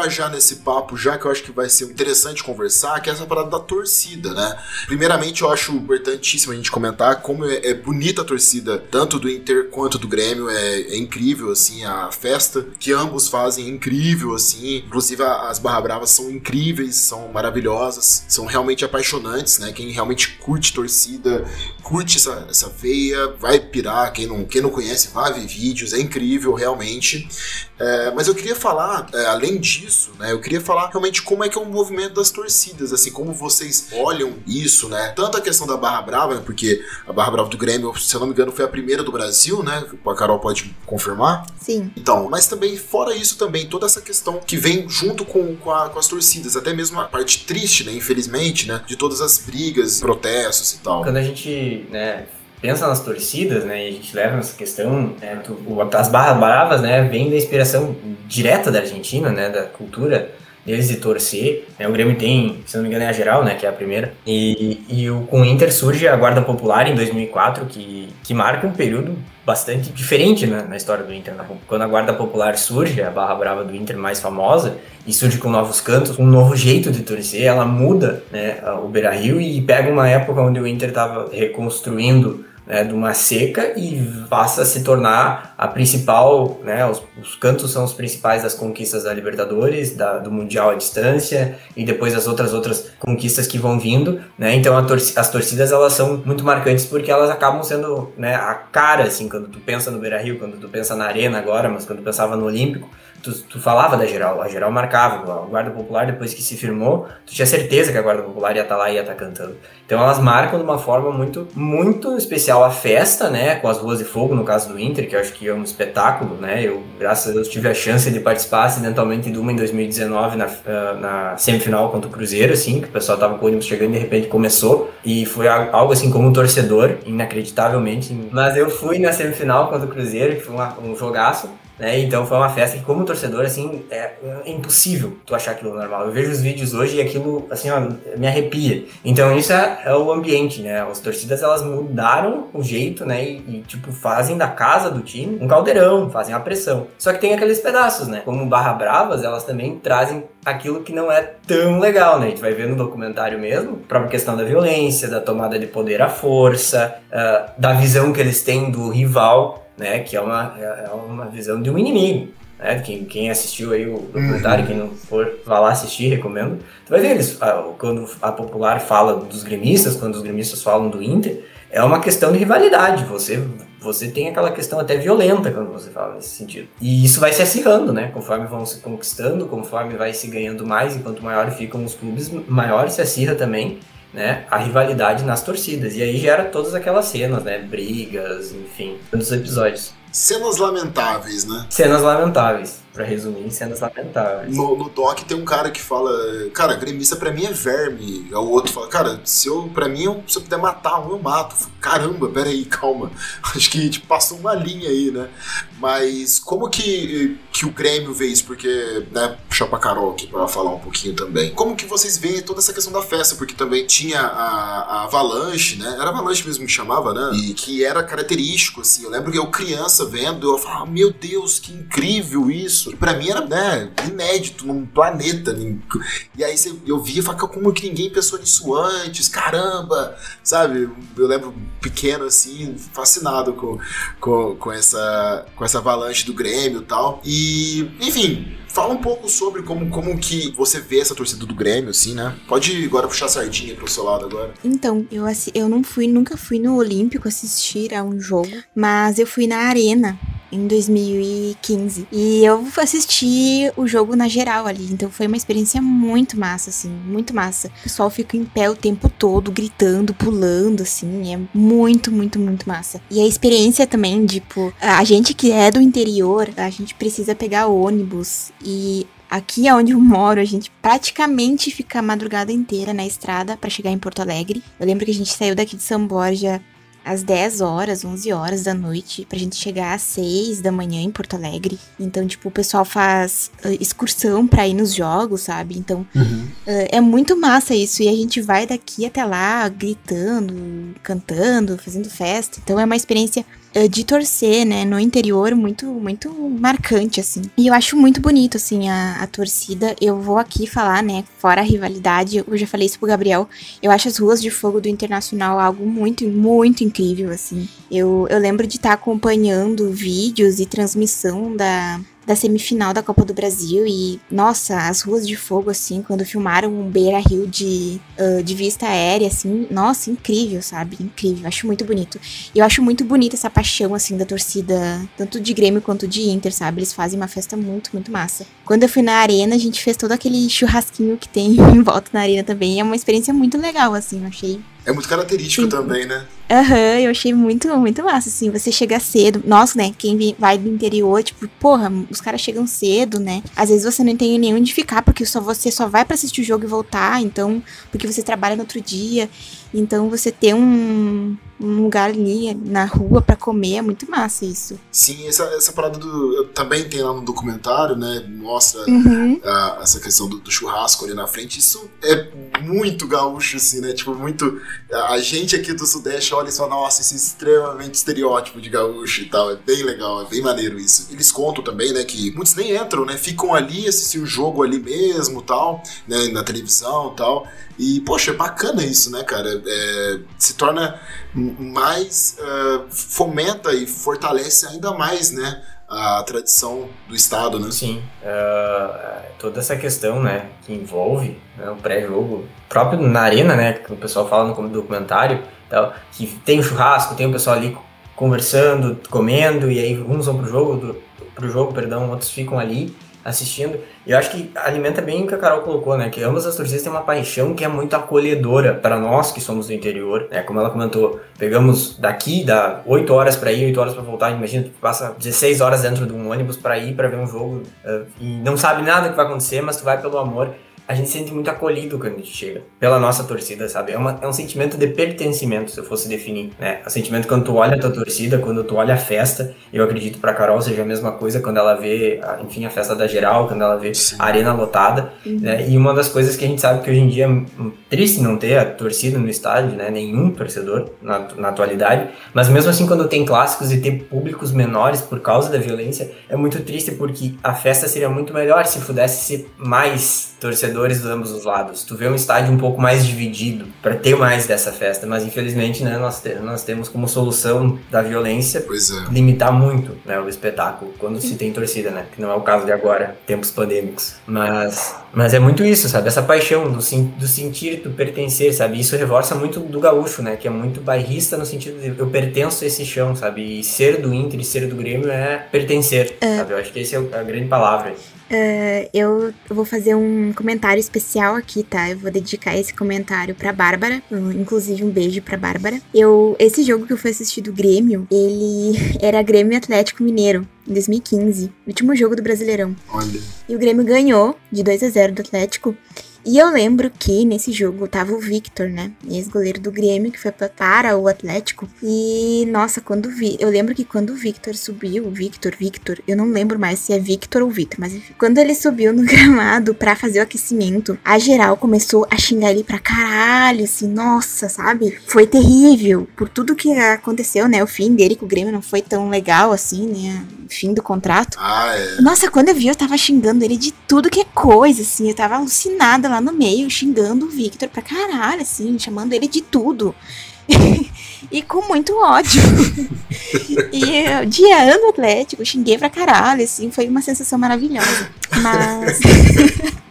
Speaker 2: Entrar já nesse papo, já que eu acho que vai ser interessante conversar, que é essa parada da torcida, né? Primeiramente, eu acho importantíssimo a gente comentar como é, é bonita a torcida, tanto do Inter quanto do Grêmio. É, é, incrível, assim, a festa que ambos fazem é incrível, assim. Inclusive, as Barra Bravas são incríveis, são maravilhosas, são realmente apaixonantes, né? Quem realmente curte torcida, curte essa, essa veia, vai pirar. Quem não, quem não conhece, vai ver vídeos, é incrível, realmente. É, mas eu queria falar, é, além disso, né? Eu queria falar realmente como é que é o movimento das torcidas, assim, como vocês olham isso, né? Tanto a questão da Barra Brava, né, porque a Barra Brava do Grêmio, se eu não me engano, foi a primeira do Brasil, né? A Carol pode confirmar.
Speaker 3: Sim.
Speaker 2: Então, mas também, fora isso também, toda essa questão que vem junto com, com, a, com as torcidas, até mesmo a parte triste, né? Infelizmente, né? De todas as brigas, protestos e tal.
Speaker 4: Quando a gente, né, pensa nas torcidas, né, e a gente leva nessa questão, né, tu, as barras bravas, né, vem da inspiração direta da Argentina, né, da cultura deles de torcer. Né, o Grêmio tem, se não me engano, é a geral, né, que é a primeira. E, e o, com o Inter surge a Guarda Popular em 2004, que, que marca um período bastante diferente né, na história do Inter. Né? Quando a Guarda Popular surge, a barra brava do Inter mais famosa, e surge com novos cantos, um novo jeito de torcer, ela muda né, o Beira-Rio e pega uma época onde o Inter estava reconstruindo né, de uma seca e passa a se tornar a principal, né, os, os cantos são os principais das conquistas da Libertadores, da, do Mundial à distância e depois as outras outras conquistas que vão vindo, né, então tor as torcidas elas são muito marcantes porque elas acabam sendo, né, a cara, assim, quando tu pensa no Beira-Rio, quando tu pensa na Arena agora, mas quando tu pensava no Olímpico, tu, tu falava da geral, a geral marcava, a Guarda Popular depois que se firmou, tu tinha certeza que a Guarda Popular ia estar tá lá e ia estar tá cantando. Então elas marcam de uma forma muito, muito especial a festa, né, com as ruas de fogo, no caso do Inter, que eu acho que é um espetáculo, né, eu, graças a Deus, tive a chance de participar acidentalmente de uma em 2019 na, ah, na semifinal contra o Cruzeiro, assim, que o pessoal tava com o ônibus chegando e de repente começou, e foi algo assim como um torcedor, inacreditavelmente, mas eu fui na semifinal contra o Cruzeiro, que foi uma, um jogaço, né? Então foi uma festa que, como torcedor, assim, é, é, impossível tu achar aquilo normal. Eu vejo os vídeos hoje e aquilo, assim, ó, me arrepia. Então isso é, é, o ambiente, né? As torcidas, elas mudaram o jeito, né? E, e, tipo, fazem da casa do time um caldeirão, fazem a pressão. Só que tem aqueles pedaços, né? Como Barra Bravas, elas também trazem aquilo que não é tão legal, né? A gente vai ver no documentário mesmo, a própria questão da violência, da tomada de poder à força, uh, da visão que eles têm do rival né? Que é uma, é, é uma visão de um inimigo. Né? Quem, quem assistiu aí o documentário, uhum. quem não for, vá lá assistir, recomendo. Tu vai ver eles, quando a Popular fala dos gremistas, quando os gremistas falam do Inter, é uma questão de rivalidade. Você, você tem aquela questão até violenta quando você fala nesse sentido. E isso vai se acirrando, né? Conforme vão se conquistando, conforme vai se ganhando mais, e quanto maior ficam os clubes, maior se acirra também né, a rivalidade nas torcidas. E aí gera todas aquelas cenas, né? Brigas, enfim, todos os episódios.
Speaker 2: Cenas lamentáveis, né?
Speaker 4: Cenas lamentáveis. pra resumir, cenas lamentáveis.
Speaker 2: No, no doc tem um cara que fala, cara, gremista pra mim é verme. O outro fala, cara, se eu, pra mim, eu, se eu puder matar um, eu mato. Caramba, peraí, calma. Acho que tipo, passou uma linha aí, né? Mas como que, que o Grêmio vê isso? Porque, né, puxar pra Carol aqui pra falar um pouquinho também. Como que vocês veem toda essa questão da festa? Porque também tinha a, a Avalanche, né? Era Avalanche mesmo que chamava, né? E que era característico, assim. Eu lembro que eu criança vendo, eu falava, meu Deus, que incrível isso. E pra mim era, né, inédito num planeta. E aí eu via e falava, como que ninguém pensou nisso antes? Caramba! Sabe? Eu lembro pequeno, assim, fascinado com, com, com, essa, com essa avalanche do Grêmio e tal. E, enfim, Fala um pouco sobre como, como que você vê essa torcida do Grêmio, assim, né? Pode agora puxar a sardinha pro seu lado agora.
Speaker 3: Então, eu, eu não fui, nunca fui no Olímpico assistir a um jogo, mas eu fui na Arena em 2015. E eu assisti o jogo na geral ali. Então foi uma experiência muito massa, assim, muito massa. O pessoal fica em pé o tempo todo, gritando, pulando, assim. É muito, muito, muito massa. E a experiência também, tipo, a gente que é do interior, a gente precisa pegar ônibus e Aqui é onde eu moro, a gente praticamente fica a madrugada inteira na estrada para chegar em Porto Alegre. Eu lembro que a gente saiu daqui de São Borja às 10 horas, 11 horas da noite, pra gente chegar às 6 da manhã em Porto Alegre. Então, tipo, o pessoal faz uh, excursão pra ir nos jogos, sabe? Então, uhum. uh, é muito massa isso. E a gente vai daqui até lá gritando, cantando, fazendo festa. Então, é uma experiência de torcer, né, no interior muito, muito marcante, assim. E eu acho muito bonito, assim, a, a torcida. Eu vou aqui falar, né, fora a rivalidade, eu já falei isso pro Gabriel, eu acho as ruas de fogo do Internacional algo muito, muito incrível, assim. Eu, eu lembro de estar tá acompanhando vídeos e transmissão da, da semifinal da Copa do Brasil e, nossa, as ruas de fogo, assim, quando filmaram um Beira Rio de, uh, de vista aérea, assim, nossa, incrível, sabe? Incrível, acho muito bonito. E eu acho muito bonita essa paixão, assim, da torcida, tanto de Grêmio quanto de Inter, sabe? Eles fazem uma festa muito, muito massa. Quando eu fui na arena, a gente fez todo aquele churrasquinho que tem em volta na arena também. É uma experiência muito legal, assim, eu achei
Speaker 2: é muito característico Sim. também, né?
Speaker 3: Aham, uhum, eu achei muito, muito massa, assim, você chega cedo. Nossa, né, quem vai do interior, tipo, porra, os caras chegam cedo, né? Às vezes você não tem nem onde ficar, porque só você só vai para assistir o jogo e voltar, então, porque você trabalha no outro dia. Então você ter um, um lugar ali na rua para comer é muito massa isso.
Speaker 2: Sim, essa, essa parada do. Também tem lá no documentário, né? Mostra uhum. a, essa questão do, do, churrasco ali na frente. Isso é muito gaúcho, assim, né? Tipo, muito. A gente aqui do Sudeste olha e fala, nossa, isso é extremamente estereótipo de gaúcho e tal. É bem legal, é bem maneiro isso. Eles contam também, né, que muitos nem entram, né? Ficam ali, assistir o jogo ali mesmo tal, né? Na televisão tal. E, poxa, é bacana isso, né, cara? É, se torna mais. Uh, fomenta e fortalece ainda mais, né? A tradição do Estado, né?
Speaker 4: Sim. Uh, toda essa questão, né, que envolve né, o pré-jogo, próprio na arena, né, que o pessoal fala no documentário, tal, que tem o churrasco, tem o pessoal ali conversando, comendo, e aí uns vão pro jogo, do, pro jogo, perdão, outros ficam ali assistindo. E eu acho que alimenta bem o que a Carol colocou, né? Que ambas as torcidas têm uma paixão que é muito acolhedora para nós que somos do interior, né? Como ela comentou, pegamos daqui, dá 8 horas para ir, 8 horas para voltar. Imagina, tu passa 16 horas dentro de um ônibus para ir para ver um jogo uh, e não sabe nada que vai acontecer, mas tu vai pelo amor a gente se sente muito acolhido quando a gente chega, pela nossa torcida, sabe? É, uma, é um sentimento de pertencimento, se eu fosse definir, né? É um sentimento quando tu olha a tua torcida, quando tu olha a festa, eu acredito pra Carol seja a mesma coisa quando ela vê, enfim, a festa da geral, quando ela vê Sim. a arena lotada, uhum. né? E uma das coisas que a gente sabe que hoje em dia é triste não ter a torcida no estádio, né? Nenhum torcedor na, na atualidade, mas mesmo assim quando tem clássicos e ter públicos menores por causa da violência, é muito triste porque a festa seria muito melhor se pudesse ser mais torcedores de ambos os lados. Tu vê um estádio um pouco mais dividido para ter mais dessa festa, mas infelizmente, né, nós, te, nós temos como solução da violência
Speaker 2: é.
Speaker 4: limitar muito, né, o espetáculo quando se tem torcida, né, que não é o caso de agora, tempos pandêmicos. Mas mas é muito isso, sabe? Essa paixão do, do sentir, do pertencer, sabe? Isso reforça muito do gaúcho, né? Que é muito bairrista no sentido de eu pertenço a esse chão, sabe? E ser do Inter e ser do Grêmio é pertencer, é. sabe? Eu acho que essa é a grande palavra.
Speaker 3: Uh, eu vou fazer um comentário especial aqui, tá? Eu vou dedicar esse comentário pra Bárbara. Inclusive, um beijo pra Bárbara. Eu, esse jogo que eu fui assistir do Grêmio, ele era Grêmio Atlético Mineiro. Em 2015, último jogo do Brasileirão.
Speaker 2: Olha.
Speaker 3: E o Grêmio ganhou de 2 a 0 do Atlético. E eu lembro que nesse jogo tava o Victor, né? Ex-goleiro do Grêmio, que foi para o Atlético. E, nossa, quando vi. Eu lembro que quando o Victor subiu, o Victor, Victor, eu não lembro mais se é Victor ou Victor, mas enfim. Quando ele subiu no gramado para fazer o aquecimento, a geral começou a xingar ele pra caralho, assim, nossa, sabe? Foi terrível. Por tudo que aconteceu, né? O fim dele com o Grêmio não foi tão legal assim, né? Fim do contrato.
Speaker 2: Ah, é.
Speaker 3: Nossa, quando eu vi, eu tava xingando ele de tudo que é coisa, assim. Eu tava alucinada lá no meio, xingando o Victor pra caralho, assim, chamando ele de tudo. e com muito ódio. e odiando o Atlético, xinguei pra caralho, assim, foi uma sensação maravilhosa. Mas.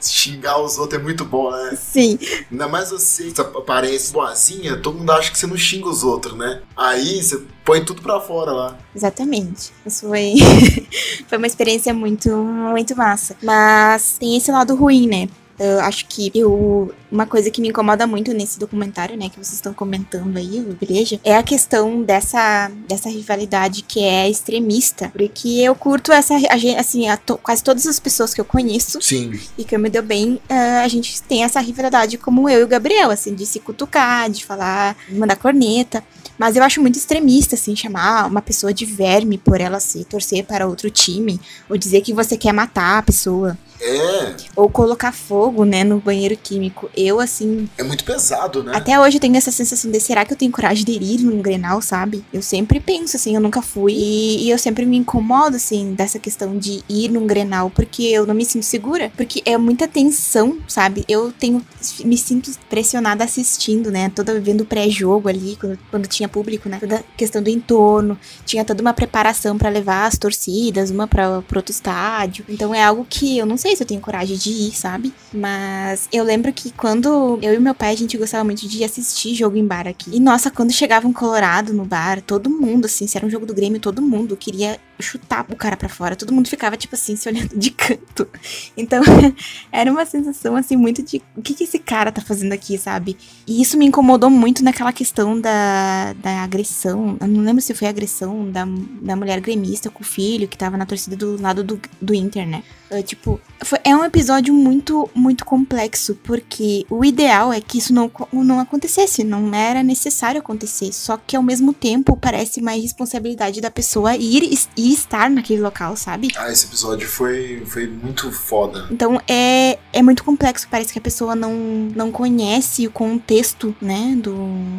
Speaker 2: Xingar os outros é muito bom, né?
Speaker 3: Sim.
Speaker 2: Ainda mais você, essa aparência boazinha, todo mundo acha que você não xinga os outros, né? Aí você põe tudo pra fora lá.
Speaker 3: Exatamente. Isso foi, foi uma experiência muito, muito massa. Mas tem esse lado ruim, né? Eu acho que eu, uma coisa que me incomoda muito nesse documentário, né, que vocês estão comentando aí, o Igreja, é a questão dessa, dessa rivalidade que é extremista. Porque eu curto essa, assim, to, quase todas as pessoas que eu conheço
Speaker 2: Sim.
Speaker 3: e que eu me deu bem, uh, a gente tem essa rivalidade como eu e o Gabriel, assim, de se cutucar, de falar, mandar corneta. Mas eu acho muito extremista, assim, chamar uma pessoa de verme por ela se torcer para outro time, ou dizer que você quer matar a pessoa.
Speaker 2: É.
Speaker 3: Ou colocar fogo, né, no banheiro químico. Eu, assim.
Speaker 2: É muito pesado, né?
Speaker 3: Até hoje eu tenho essa sensação de será que eu tenho coragem de ir num grenal, sabe? Eu sempre penso, assim, eu nunca fui. E, e, eu sempre me incomodo, assim, dessa questão de ir num grenal, porque eu não me sinto segura. Porque é muita tensão, sabe? Eu tenho. Me sinto pressionada assistindo, né? Toda vendo pré-jogo ali, quando, quando tinha público, né? Toda questão do entorno. Tinha toda uma preparação para levar as torcidas, uma para outro estádio. Então é algo que eu não sei se eu tenho coragem de ir, sabe? Mas eu lembro que quando eu e meu pai, a gente gostava muito de assistir jogo em bar aqui. E nossa, quando chegava um Colorado no bar, todo mundo, assim, se era um jogo do Grêmio, todo mundo queria chutar o cara para fora. Todo mundo ficava, tipo assim, se olhando de canto. Então, era uma sensação, assim, muito de o que, que esse cara tá fazendo aqui, sabe? E isso me incomodou muito naquela questão da, da agressão. Eu não lembro se foi agressão da, da mulher gremista com o filho que tava na torcida do lado do, do Inter, né? Uh, tipo, foi, é um episódio muito, muito complexo, porque o ideal é que isso não, não acontecesse, não era necessário acontecer. Só que ao mesmo tempo parece mais responsabilidade da pessoa ir e estar naquele local, sabe?
Speaker 2: Ah, esse episódio foi, foi muito foda.
Speaker 3: Então é, é muito complexo, parece que a pessoa não, não conhece o contexto, né, do,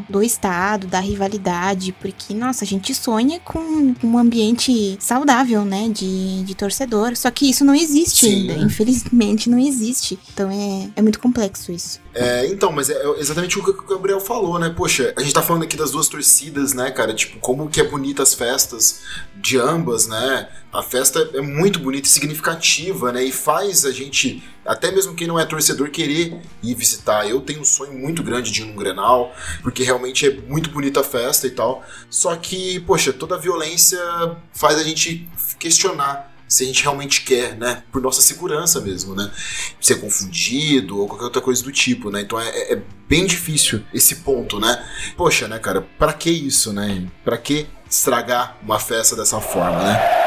Speaker 3: do estado, da rivalidade, porque, nossa, a gente sonha com um ambiente saudável, né, de, de torcedor, só que isso não existe Sim. ainda, infelizmente não existe. Então é, é muito complexo isso.
Speaker 2: É, então, mas é exatamente o que o Gabriel falou, né? Poxa, a gente tá falando aqui das duas torcidas, né, cara? Tipo, como que é bonita as festas de ambas, né? A festa é muito bonita e significativa, né? E faz a gente, até mesmo quem não é torcedor, querer ir visitar. Eu tenho um sonho muito grande de ir num Grenal, porque realmente é muito bonita a festa e tal. Só que, poxa, toda a violência faz a gente questionar se a gente realmente quer, né? Por nossa segurança mesmo, né? Ser confundido ou qualquer outra coisa do tipo, né? Então é, é bem difícil esse ponto, né? Poxa, né, cara? Pra que isso, né? Pra que estragar uma festa dessa forma, né?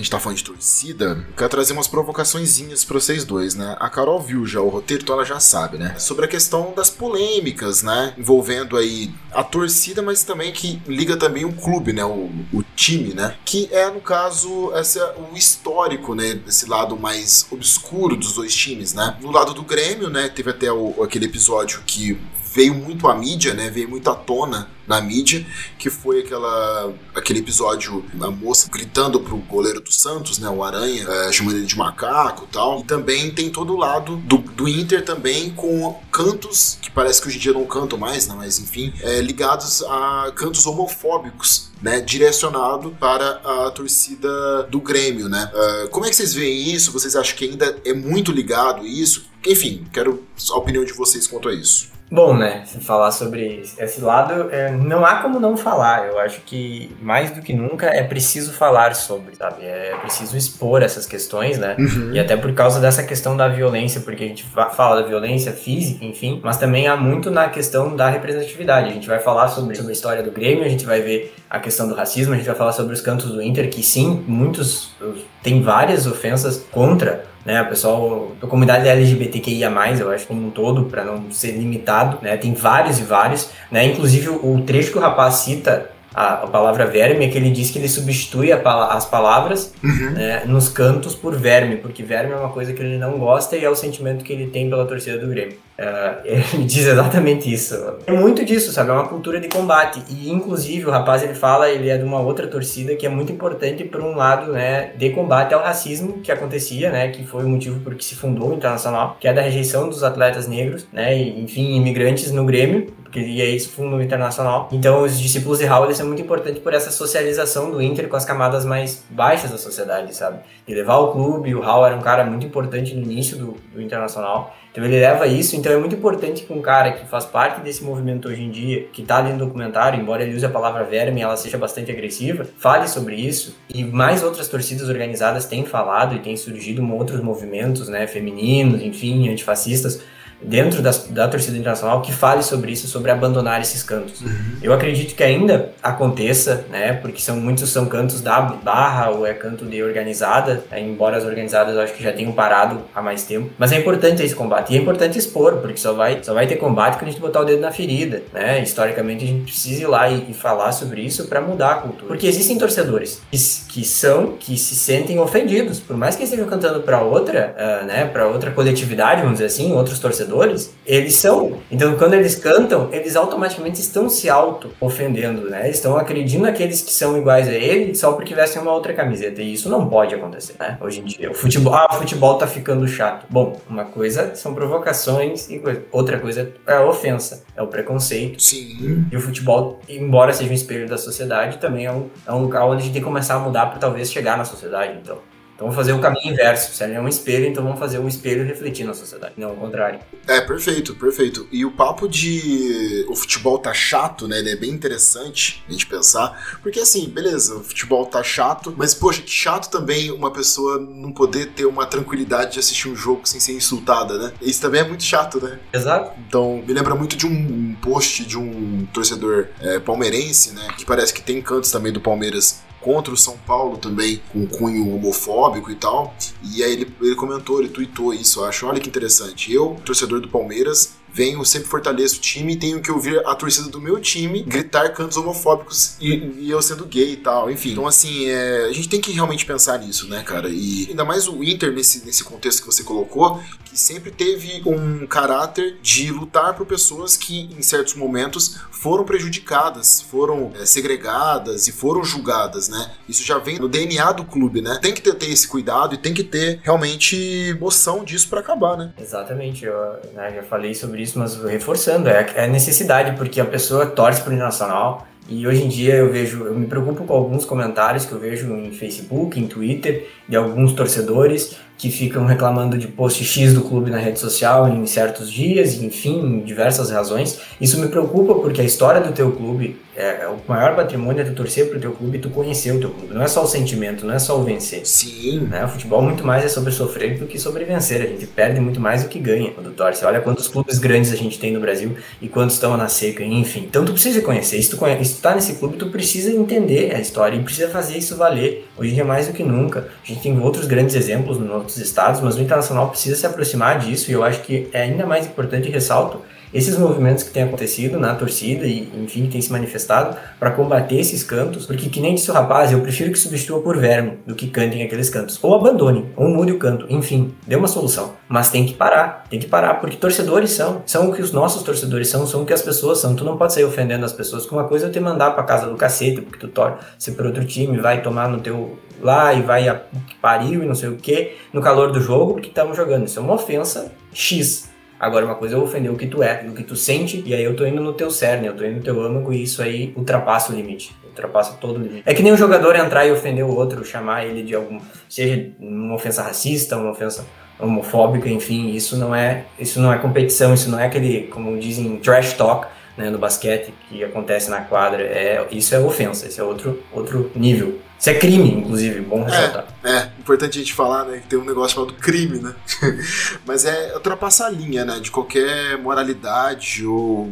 Speaker 2: Gente tá falando de torcida, quero trazer umas provocaçõezinhas pra vocês dois, né? A Carol viu já o roteiro, então ela já sabe, né? Sobre a questão das polêmicas, né? Envolvendo aí a torcida, mas também que liga também o clube, né? O, o time, né? Que é, no caso, essa, o histórico, né? Desse lado mais obscuro dos dois times, né? No lado do Grêmio, né? Teve até o, aquele episódio que veio muito à mídia, né? Veio muito à tona na mídia, que foi aquela, aquele episódio da moça gritando pro goleiro do Santos, né, o Aranha, é, chamando ele de macaco e tal. E também tem todo o lado do, do Inter também com cantos, que parece que hoje em dia não cantam mais, né, mas enfim, é, ligados a cantos homofóbicos né, direcionado para a torcida do Grêmio, né? Uh, como é que vocês veem isso? Vocês acham que ainda é muito ligado isso? Enfim, quero a opinião de vocês quanto a isso.
Speaker 4: Bom, né? Falar sobre esse lado, é, não há como não falar. Eu acho que mais do que nunca é preciso falar sobre, sabe? É preciso expor essas questões, né? Uhum. E até por causa dessa questão da violência, porque a gente fala da violência física, enfim, mas também há muito na questão da representatividade. A gente vai falar sobre, sobre a história do Grêmio, a gente vai ver a questão do racismo, a gente vai falar sobre os cantos do Inter, que sim, muitos tem várias ofensas contra né? O pessoal da comunidade LGBTQIA+, eu acho como um todo, para não ser limitado, né? Tem vários e vários, né? Inclusive o trecho que o rapaz cita a, a, palavra verme é que ele diz que ele substitui a, as palavras uhum. né, nos cantos por verme, porque verme é uma coisa que ele não gosta e é o sentimento que ele tem pela torcida do Grêmio. Uh, ele diz exatamente isso. É muito disso, sabe? É uma cultura de combate. E, inclusive, o rapaz, ele fala, ele é de uma outra torcida que é muito importante por um lado, né, de combate ao racismo que acontecia, né, que foi o motivo por que se fundou o Internacional, que é da rejeição dos atletas negros, né, e, enfim, imigrantes no Grêmio, porque e aí isso fundou o Internacional. Então, os discípulos de Howell são muito importantes por essa socialização do Inter com as camadas mais baixas da sociedade, sabe? De levar o clube, o Howell era um cara muito importante no início do, do Internacional. Então ele leva isso, então é muito importante que um cara que faz parte desse movimento hoje em dia, que está ali no documentário, embora ele use a palavra verme, ela seja bastante agressiva, fale sobre isso. E mais outras torcidas organizadas têm falado e têm surgido outros movimentos, né, femininos, enfim, antifascistas, dentro da, da torcida internacional que fale sobre isso, sobre abandonar esses cantos. Uhum. Eu acredito que ainda aconteça, né, porque são muitos são cantos da barra ou é canto de organizada, né, embora as organizadas eu acho que já tenham parado há mais tempo. Mas é importante esse combate e é importante expor, porque só vai só vai ter combate quando a gente botar o dedo na ferida, né? Historicamente a gente precisa ir lá e, e falar sobre isso para mudar a cultura, porque existem torcedores que, que são que se sentem ofendidos, por mais que estejam cantando para outra, uh, né, para outra coletividade, vamos dizer assim, outros torcedores torcedores, eles são. Então, quando eles cantam, eles automaticamente estão se auto-ofendendo, né? Estão acreditando naqueles que são iguais a ele só porque vestem uma outra camiseta. E isso não pode acontecer, né? Hoje em dia. O futebol, ah, o futebol tá ficando chato. Bom, uma coisa são provocações e coisa. outra coisa é a ofensa, é o preconceito.
Speaker 2: Sim.
Speaker 4: E o futebol, embora seja um espelho da sociedade, também é um, é um local onde a gente tem que começar a mudar para talvez chegar na sociedade, então. Então vamos fazer o caminho inverso. Se ele é um espelho, então vamos fazer um espelho refletir na sociedade, não o contrário.
Speaker 2: É, perfeito, perfeito. E o papo de o futebol tá chato, né? Ele é bem interessante a gente pensar. Porque assim, beleza, o futebol tá chato, mas poxa, que chato também uma pessoa não poder ter uma tranquilidade de assistir um jogo sem ser insultada, né? Isso também é muito chato, né?
Speaker 4: Exato.
Speaker 2: Então, me lembra muito de um post de um torcedor é, palmeirense, né? Que parece que tem cantos também do Palmeiras contra o São Paulo também, com cunho homofóbico e tal. E aí ele, ele comentou, ele tweetou isso, eu acho. Olha que interessante. Eu, torcedor do Palmeiras, venho, sempre fortaleço o time e tenho que ouvir a torcida do meu time gritar cantos homofóbicos e, e eu sendo gay e tal, enfim. Então, assim, é, a gente tem que realmente pensar nisso, né, cara? E ainda mais o Inter, nesse, nesse contexto que você colocou, que sempre teve um caráter de lutar por pessoas que, em certos momentos, foram prejudicadas, foram é, segregadas e foram julgadas, né? Isso já vem no DNA do clube, né? Tem que ter, ter esse cuidado e tem que ter realmente noção disso para acabar, né?
Speaker 4: Exatamente, eu né, já falei sobre isso, mas reforçando, é, é necessidade, porque a pessoa torce pro Nacional, e hoje em dia eu vejo, eu me preocupo com alguns comentários que eu vejo em Facebook, em Twitter, de alguns torcedores que ficam reclamando de post X do clube na rede social em certos dias, enfim, diversas razões. Isso me preocupa porque a história do teu clube, é, é o maior patrimônio é tu torcer pro teu clube e tu conhecer o teu clube. Não é só o sentimento, não é só o vencer.
Speaker 2: Sim.
Speaker 4: Né? O futebol muito mais é sobre sofrer do que sobre vencer. A gente perde muito mais do que ganha quando torce. Olha quantos clubes grandes a gente tem no Brasil e quantos estão na seca, enfim. Então tu precisa conhecer. Se tu, conhece, se tu tá nesse clube, tu precisa entender a história e precisa fazer isso valer. Hoje em dia mais do que nunca. A gente tem outros grandes exemplos no outros estados, mas o internacional precisa se aproximar disso e eu acho que é ainda mais importante, ressalto, esses movimentos que têm acontecido na torcida e, enfim, que têm se manifestado para combater esses cantos, porque que nem disse o rapaz, eu prefiro que substitua por verme do que cantem aqueles cantos. Ou abandone, ou mude o canto, enfim, dê uma solução. Mas tem que parar, tem que parar, porque torcedores são, são o que os nossos torcedores são, são o que as pessoas são. Tu não pode sair ofendendo as pessoas, com uma coisa é te mandar pra casa do cacete, porque tu torce por outro time, vai tomar no teu lá e vai a pariu e não sei o que, no calor do jogo, porque estamos jogando. Isso é uma ofensa X. Agora, uma coisa é ofender o que tu é, o que tu sente, e aí eu tô indo no teu cerne, eu tô indo no teu âmago, e isso aí ultrapassa o limite. Ultrapassa todo o limite. É que nem um jogador entrar e ofender o outro, chamar ele de algum. seja uma ofensa racista, uma ofensa homofóbica, enfim, isso não é. Isso não é competição, isso não é aquele, como dizem, trash talk. Né, no basquete que acontece na quadra, é, isso é ofensa, esse é outro, outro nível. Isso é crime, inclusive, bom ressaltar.
Speaker 2: É, é, importante a gente falar, né, que tem um negócio chamado crime, né? Mas é ultrapassar a linha, né, de qualquer moralidade ou,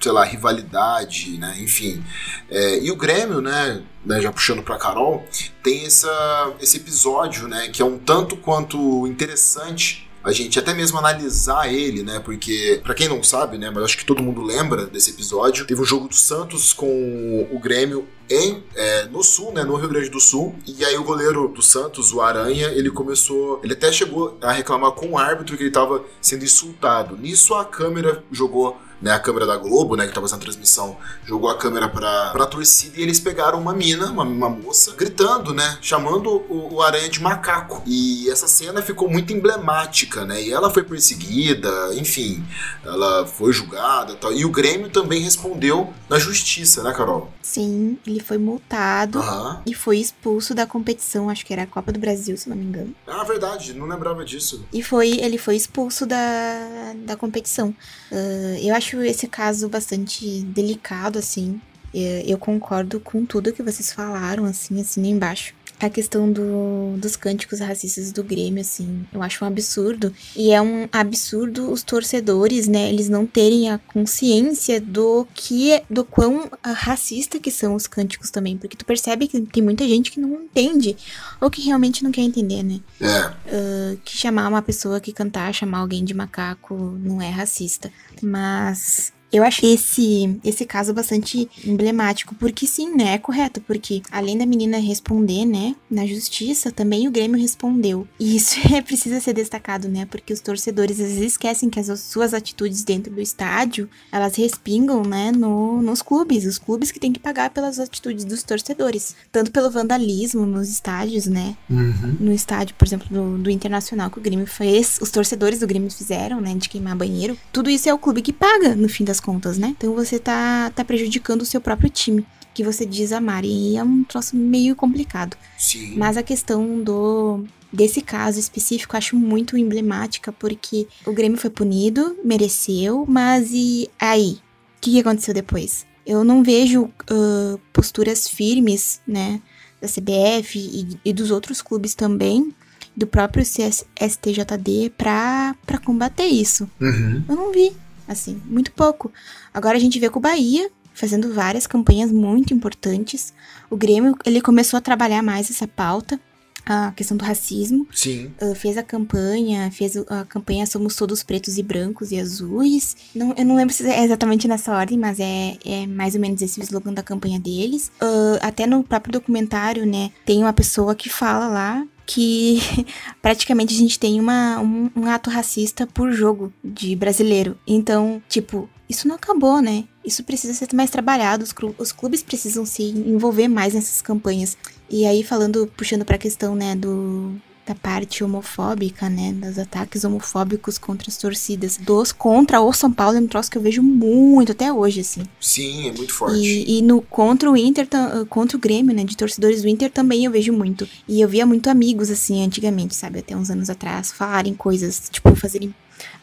Speaker 2: sei lá, rivalidade, né, enfim. É, e o Grêmio, né, né, já puxando pra Carol, tem essa, esse episódio, né, que é um tanto quanto interessante a gente até mesmo analisar ele, né? Porque, para quem não sabe, né? Mas acho que todo mundo lembra desse episódio. Teve um jogo do Santos com o Grêmio em é, no sul, né, no Rio Grande do Sul. E aí o goleiro do Santos, o Aranha, ele começou, ele até chegou a reclamar com o árbitro que ele estava sendo insultado. Nisso a câmera jogou né, a câmera da Globo, né, que estava fazendo a transmissão, jogou a câmera pra, pra torcida e eles pegaram uma mina, uma, uma moça, gritando, né, chamando o, o, Aranha de macaco. E essa cena ficou muito emblemática, né, e ela foi perseguida, enfim, ela foi julgada e tal. E o Grêmio também respondeu na justiça, né, Carol?
Speaker 3: Sim, ele foi multado uhum. e foi expulso da competição, acho que era a Copa do Brasil, se não me engano.
Speaker 2: Ah, verdade, não lembrava disso.
Speaker 3: E foi, ele foi expulso da, da competição. Uh, eu acho esse caso bastante delicado, assim. Eu, concordo com tudo que vocês falaram, assim, assim embaixo a questão do, dos cânticos racistas do Grêmio, assim, eu acho um absurdo. E é um absurdo os torcedores, né, eles não terem a consciência do que, do quão racista que são os cânticos também. Porque tu percebe que tem muita gente que não entende, ou que realmente não quer entender, né?
Speaker 2: É.
Speaker 3: Uh, que chamar uma pessoa que cantar, chamar alguém de macaco não é racista. Mas eu achei esse, esse caso bastante emblemático, porque sim, né, é correto, porque além da menina responder, né, na justiça, também o Grêmio respondeu. E isso é, precisa ser destacado, né, porque os torcedores às vezes esquecem que as suas atitudes dentro do estádio, elas respingam, né, no, nos clubes, os clubes que têm que pagar pelas atitudes dos torcedores, tanto pelo vandalismo nos estádios, né,
Speaker 2: uhum.
Speaker 3: no estádio, por exemplo, do, do Internacional que o Grêmio fez, os torcedores do Grêmio fizeram, né, de queimar banheiro, tudo isso é o clube que paga, no fim das das contas, né? Então você tá, tá prejudicando o seu próprio time, que você diz amar. E é um troço meio complicado.
Speaker 2: Sim.
Speaker 3: Mas a questão do desse caso específico acho muito emblemática, porque o Grêmio foi punido, mereceu, mas e aí? O que, aconteceu depois? Eu não vejo uh, posturas firmes, né, da CBF e, e dos outros clubes também, do próprio CS, STJD, para combater isso.
Speaker 2: Uhum.
Speaker 3: Eu não vi assim, muito pouco. Agora a gente vê com o Bahia fazendo várias campanhas muito importantes. O Grêmio, ele começou a trabalhar mais essa pauta, a questão do racismo.
Speaker 2: Sim.
Speaker 3: Uh, fez a campanha, fez a campanha Somos Todos Pretos e Brancos e Azuis. Não, eu não lembro se é exatamente nessa ordem, mas é, é mais ou menos esse o slogan da campanha deles. Uh, até no próprio documentário, né, tem uma pessoa que fala lá que praticamente a gente tem uma, um, um, ato racista por jogo de brasileiro. Então, tipo, isso não acabou, né? Isso precisa ser mais trabalhado, os, clubes precisam se envolver mais nessas campanhas. E aí, falando, puxando pra questão, né, do, da parte homofóbica, né? Dos ataques homofóbicos contra as torcidas. Dos contra o São Paulo é um troço que eu vejo muito até hoje, assim.
Speaker 2: Sim, é muito forte.
Speaker 3: E, e no contra o Inter, contra o Grêmio, né? De torcedores do Inter também eu vejo muito. E eu via muito amigos, assim, antigamente, sabe? Até uns anos atrás, falarem coisas, tipo, fazerem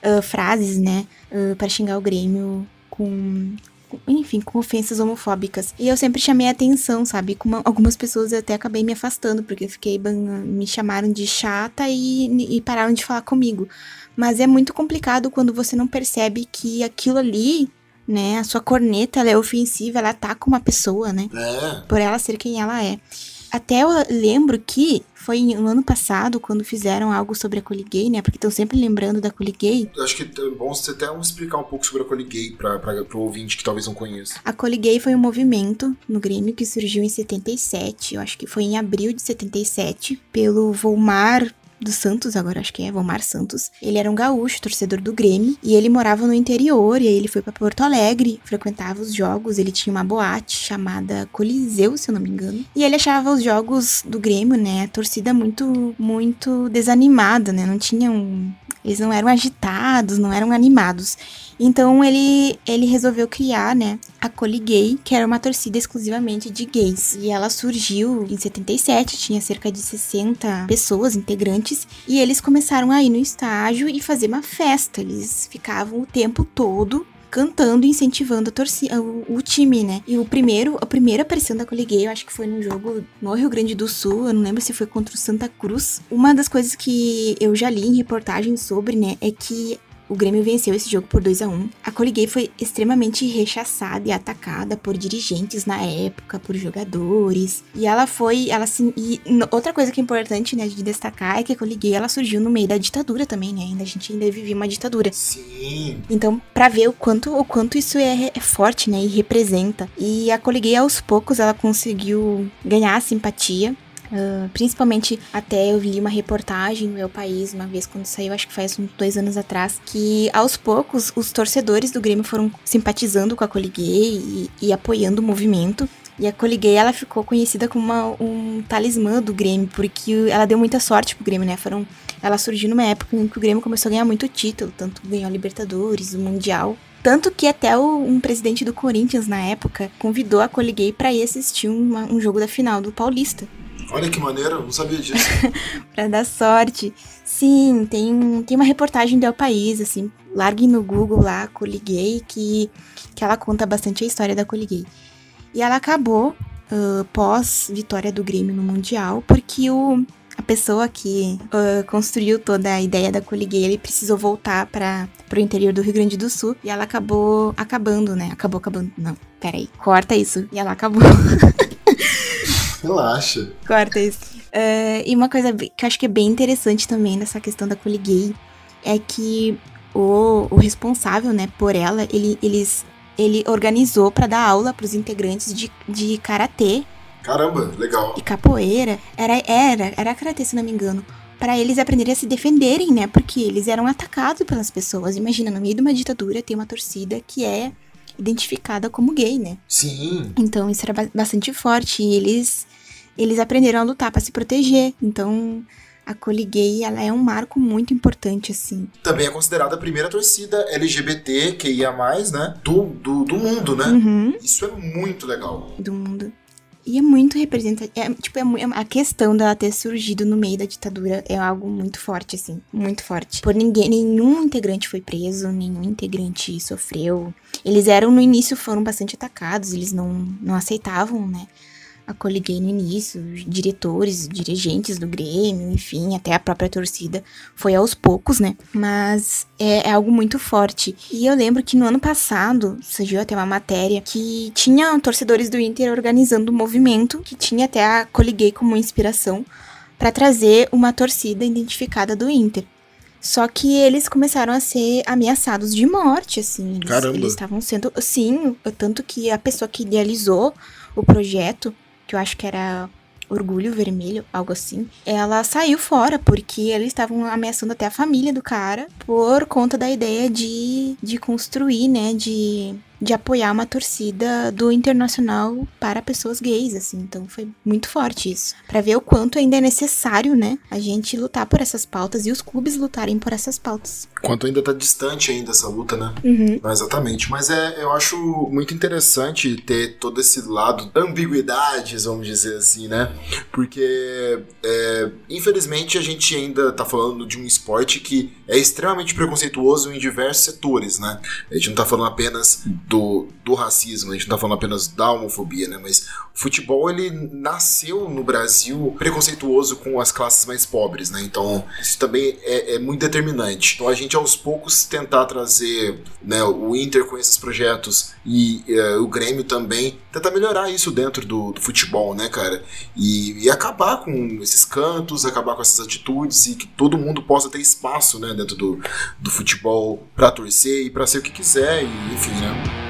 Speaker 3: uh, frases, né? Uh, para xingar o Grêmio com enfim, com ofensas homofóbicas. E eu sempre chamei a atenção, sabe? Com uma, algumas pessoas eu até acabei me afastando, porque eu fiquei, me chamaram de chata e, e pararam de falar comigo. Mas é muito complicado quando você não percebe que aquilo ali né? A sua corneta, ela é ofensiva, ela ataca uma pessoa, né?
Speaker 2: É.
Speaker 3: Por ela ser quem ela é. até eu lembro que foi no ano passado, quando fizeram algo sobre a Coliguei, né? Porque estão sempre lembrando da Coliguei.
Speaker 2: Eu acho que é bom você até explicar um pouco sobre a Coliguei para o ouvinte que talvez não conheça.
Speaker 3: A Coliguei foi um movimento no Grêmio que surgiu em 77, eu acho que foi em abril de 77, pelo Volmar do Santos, agora acho que é Vomar Santos. Ele era um gaúcho, torcedor do Grêmio, e ele morava no interior, e aí ele foi para Porto Alegre, frequentava os jogos, ele tinha uma boate chamada Coliseu, se eu não me engano. E ele achava os jogos do Grêmio, né, a torcida muito muito desanimada, né? Não tinham eles não eram agitados, não eram animados. Então ele, ele resolveu criar, né, a Coliguei, que era uma torcida exclusivamente de gays. E ela surgiu em 77, tinha cerca de 60 pessoas integrantes, e eles começaram a ir no estágio e fazer uma festa. Eles ficavam o tempo todo cantando incentivando a torcida, o, o, time, né? E o primeiro, a primeira aparição da Coliguei, eu acho que foi num jogo no Rio Grande do Sul, eu não lembro se foi contra o Santa Cruz. Uma das coisas que eu já li em reportagens sobre, né, é que o Grêmio venceu esse jogo por 2 a 1 A Coliguei foi extremamente rechaçada e atacada por dirigentes na época, por jogadores. E ela foi, ela assim, e outra coisa que é importante, né, de destacar é que a Coliguei ela surgiu no meio da ditadura também, né? Ainda a gente ainda vivia uma ditadura.
Speaker 2: Sim.
Speaker 3: Então, para ver o quanto o quanto isso é, é forte, né, e representa. E a Coliguei aos poucos ela conseguiu ganhar a simpatia Uh, principalmente até eu li uma reportagem no meu país uma vez quando saiu, acho que faz uns dois anos atrás, que aos poucos os torcedores do Grêmio foram simpatizando com a Coliguei e, e apoiando o movimento. E a Coliguei, ela ficou conhecida como uma, um talismã do Grêmio, porque ela deu muita sorte pro Grêmio, né? Foram, ela surgiu numa época em que o Grêmio começou a ganhar muito título, tanto ganhou a Libertadores, o Mundial. Tanto que até o, um presidente do Corinthians, na época, convidou a Coliguei para ir assistir uma, um jogo da final do Paulista.
Speaker 2: Olha que maneiro, não sabia disso.
Speaker 3: pra dar sorte. Sim, tem, tem uma reportagem do El País, assim, largue no Google lá, Coliguei, que, que ela conta bastante a história da Coliguei. E ela acabou uh, pós vitória do Grêmio no Mundial, porque o, a pessoa que uh, construiu toda a ideia da Coliguei, ele precisou voltar para o interior do Rio Grande do Sul e ela acabou acabando, né? Acabou acabando. Não, peraí, corta isso. E ela acabou.
Speaker 2: Relaxa.
Speaker 3: Corta isso. Uh, e uma coisa que eu acho que é bem interessante também nessa questão da Coliguei é que o, o responsável, né, por ela, ele, eles, ele organizou para dar aula para os integrantes de, de karatê.
Speaker 2: Caramba, legal.
Speaker 3: E capoeira. Era, era, era karatê, se não me engano. Para eles aprenderem a se defenderem, né? Porque eles eram atacados pelas pessoas. Imagina, no meio de uma ditadura tem uma torcida que é identificada como gay, né?
Speaker 2: Sim.
Speaker 3: Então isso era bastante forte. E eles eles aprenderam a lutar para se proteger. Então, a Coliguei, ela é um marco muito importante, assim.
Speaker 2: Também é considerada a primeira torcida LGBT que ia mais, né? Do, do, do mundo, né?
Speaker 3: Uhum.
Speaker 2: Isso é muito legal.
Speaker 3: Do mundo. E é muito representativo. É, tipo, é, é, a questão dela ter surgido no meio da ditadura é algo muito forte, assim. Muito forte. Por ninguém, nenhum integrante foi preso, nenhum integrante sofreu. Eles eram, no início, foram bastante atacados, eles não, não aceitavam, né? A Coliguei no início, diretores, dirigentes do Grêmio, enfim, até a própria torcida, foi aos poucos, né? Mas é, é, algo muito forte. E eu lembro que no ano passado surgiu até uma matéria que tinha torcedores do Inter organizando um movimento que tinha até a Coliguei como inspiração para trazer uma torcida identificada do Inter. Só que eles começaram a ser ameaçados de morte, assim. Eles,
Speaker 2: Caramba.
Speaker 3: Eles estavam sendo. Sim, tanto que a pessoa que idealizou o projeto que eu acho que era Orgulho Vermelho, algo assim, ela saiu fora porque eles estavam ameaçando até a família do cara por conta da ideia de, de construir, né, de de apoiar uma torcida do internacional para pessoas gays, assim. Então foi muito forte isso. Para ver o quanto ainda é necessário, né, a gente lutar por essas pautas e os clubes lutarem por essas pautas.
Speaker 2: Quanto ainda tá distante ainda essa luta, né?
Speaker 3: Uhum.
Speaker 2: Não, exatamente. Mas é, eu acho muito interessante ter todo esse lado, ambiguidades, vamos dizer assim, né? Porque, é, infelizmente, a gente ainda tá falando de um esporte que é extremamente preconceituoso em diversos setores, né? A gente não tá falando apenas do, do racismo, a gente não tá falando apenas da homofobia, né? Mas o futebol, ele nasceu no Brasil preconceituoso com as classes mais pobres, né? Então, isso também é, é muito determinante. Então, a gente, aos poucos, tentar trazer né, o Inter com esses projetos e uh, o Grêmio também, tentar melhorar isso dentro do, do futebol, né, cara? E, e, acabar com esses cantos, acabar com essas atitudes e que todo mundo possa ter espaço, né, dentro do, do futebol para torcer e para ser o que quiser, e, enfim, né?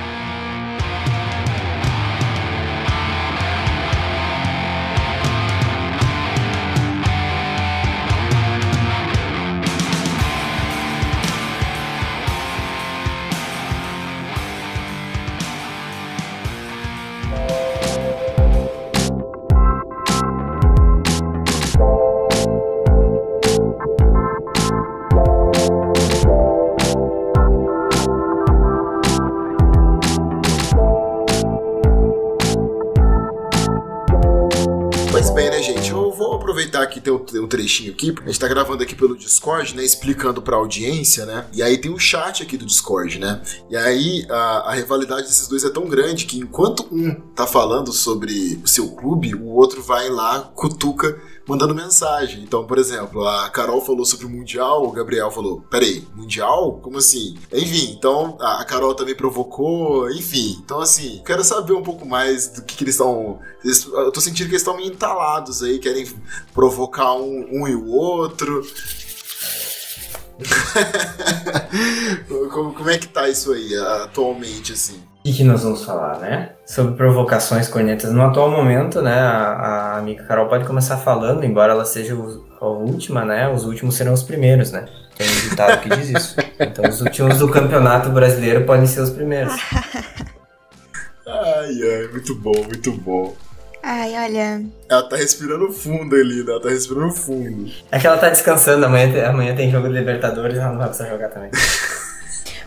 Speaker 2: Trechinho aqui, a gente tá gravando aqui pelo Discord, né? Explicando pra audiência, né? E aí tem um chat aqui do Discord, né? E aí a, a rivalidade desses dois é tão grande que enquanto um tá falando sobre o seu clube, o outro vai lá, cutuca mandando mensagem. Então, por exemplo, a Carol falou sobre o Mundial, o Gabriel falou: peraí, Mundial? Como assim? Enfim, então a Carol também provocou, enfim. Então, assim, quero saber um pouco mais do que, que eles estão. Eu tô sentindo que eles estão entalados aí, querem provocar um, um e o outro. como, como é que tá isso aí atualmente, assim?
Speaker 4: O que, que nós vamos falar, né? Sobre provocações cornetas. No atual momento, né, a, a amiga Carol pode começar falando, embora ela seja o, a última, né? Os últimos serão os primeiros, né? Tem um ditado que diz isso. Então os últimos do campeonato brasileiro podem ser os primeiros.
Speaker 2: ai, ai, muito bom, muito bom.
Speaker 3: Ai, olha.
Speaker 2: Ela tá respirando fundo né? Ela tá respirando fundo.
Speaker 4: É que ela tá descansando, amanhã, amanhã tem jogo de Libertadores, ela não vai precisar jogar também.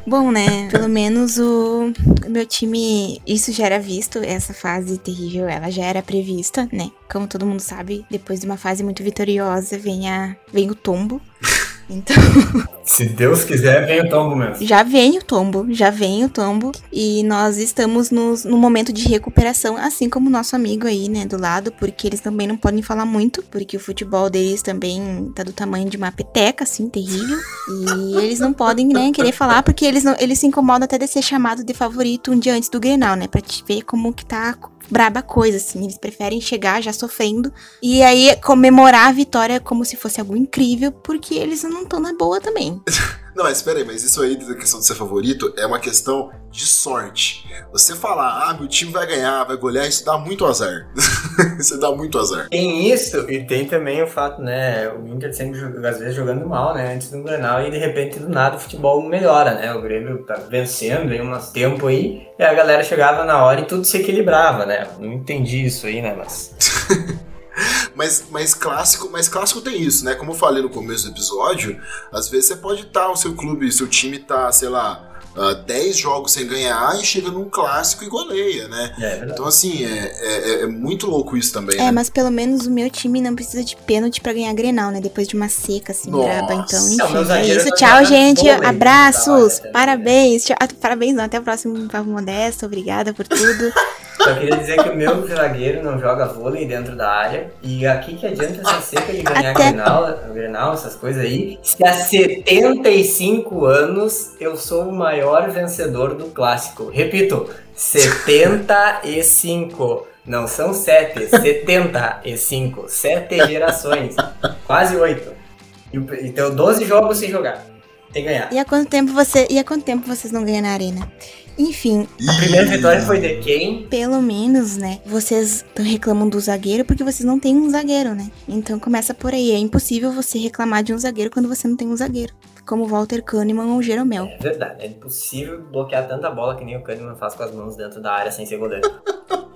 Speaker 3: Bom, né? Pelo menos o, meu time, isso já era visto, essa fase terrível, ela já era prevista, né? Como todo mundo sabe, depois de uma fase muito vitoriosa, vem, a, vem o tombo. Então.
Speaker 4: Se Deus quiser, vem o tombo mesmo.
Speaker 3: Já vem o tombo, já vem o tombo. E nós estamos no, no momento de recuperação, assim como o nosso amigo aí, né, do lado, porque eles também não podem falar muito, porque o futebol deles também tá do tamanho de uma peteca, assim, terrível. E eles não podem, né, querer falar, porque eles, não, eles se incomodam até de ser chamado de favorito um dia antes do Grenal, né, pra te ver como que tá braba coisa, assim. Eles preferem chegar já sofrendo e aí comemorar a vitória como se fosse algo incrível, porque eles não estão na boa também.
Speaker 2: Não, mas espera aí, mas isso aí da questão de ser favorito é uma questão de sorte. Você falar, ah, meu time vai ganhar, vai golear, isso dá muito azar. isso dá muito azar.
Speaker 4: Tem isso, e tem também o fato, né, o Inter sempre, às vezes, jogando mal, né, antes do Grenal, e de repente, do nada, o futebol melhora, né, o Grêmio tá vencendo em um tempo aí, e a galera chegava na hora e tudo se equilibrava, né, não entendi isso aí, né, mas...
Speaker 2: Mas, mas clássico, mas clássico tem isso, né? Como eu falei no começo do episódio, às vezes você pode estar, tá, o seu clube, seu time tá, sei lá, uh, 10 jogos sem ganhar e chega num clássico e goleia, né? É, é então, assim, é, é, é, muito louco isso também.
Speaker 3: É,
Speaker 2: né?
Speaker 3: mas pelo menos o meu time não precisa de pênalti pra ganhar Grenal, né? Depois de uma seca, assim, Nossa. braba. Então, enfim, não, é isso. Tchau, gente. Abraços. Tá, parabéns. Tchau. Parabéns, não. Até o próximo Papo Modesto. Obrigada por tudo.
Speaker 4: Só queria dizer que o meu zagueiro não joga vôlei dentro da área. E aqui que adianta essa seca de ganhar Até... Grenal, Grenal, essas coisas aí. Se há 75 anos eu sou o maior vencedor do clássico. Repito, 75. Não são 7, 75. 7 gerações. Quase 8. Então 12 jogos sem jogar. Tem que ganhar.
Speaker 3: E há quanto tempo você. E há quanto tempo vocês não ganham na arena? Enfim.
Speaker 4: A primeira vitória foi de quem?
Speaker 3: Pelo menos, né? Vocês reclamam do zagueiro porque vocês não têm um zagueiro, né? Então começa por aí. É impossível você reclamar de um zagueiro quando você não tem um zagueiro. Como Walter Kahneman ou Jeromel.
Speaker 4: É verdade. É impossível bloquear tanta bola que nem o Kahneman faz com as mãos dentro da área sem ser goleiro.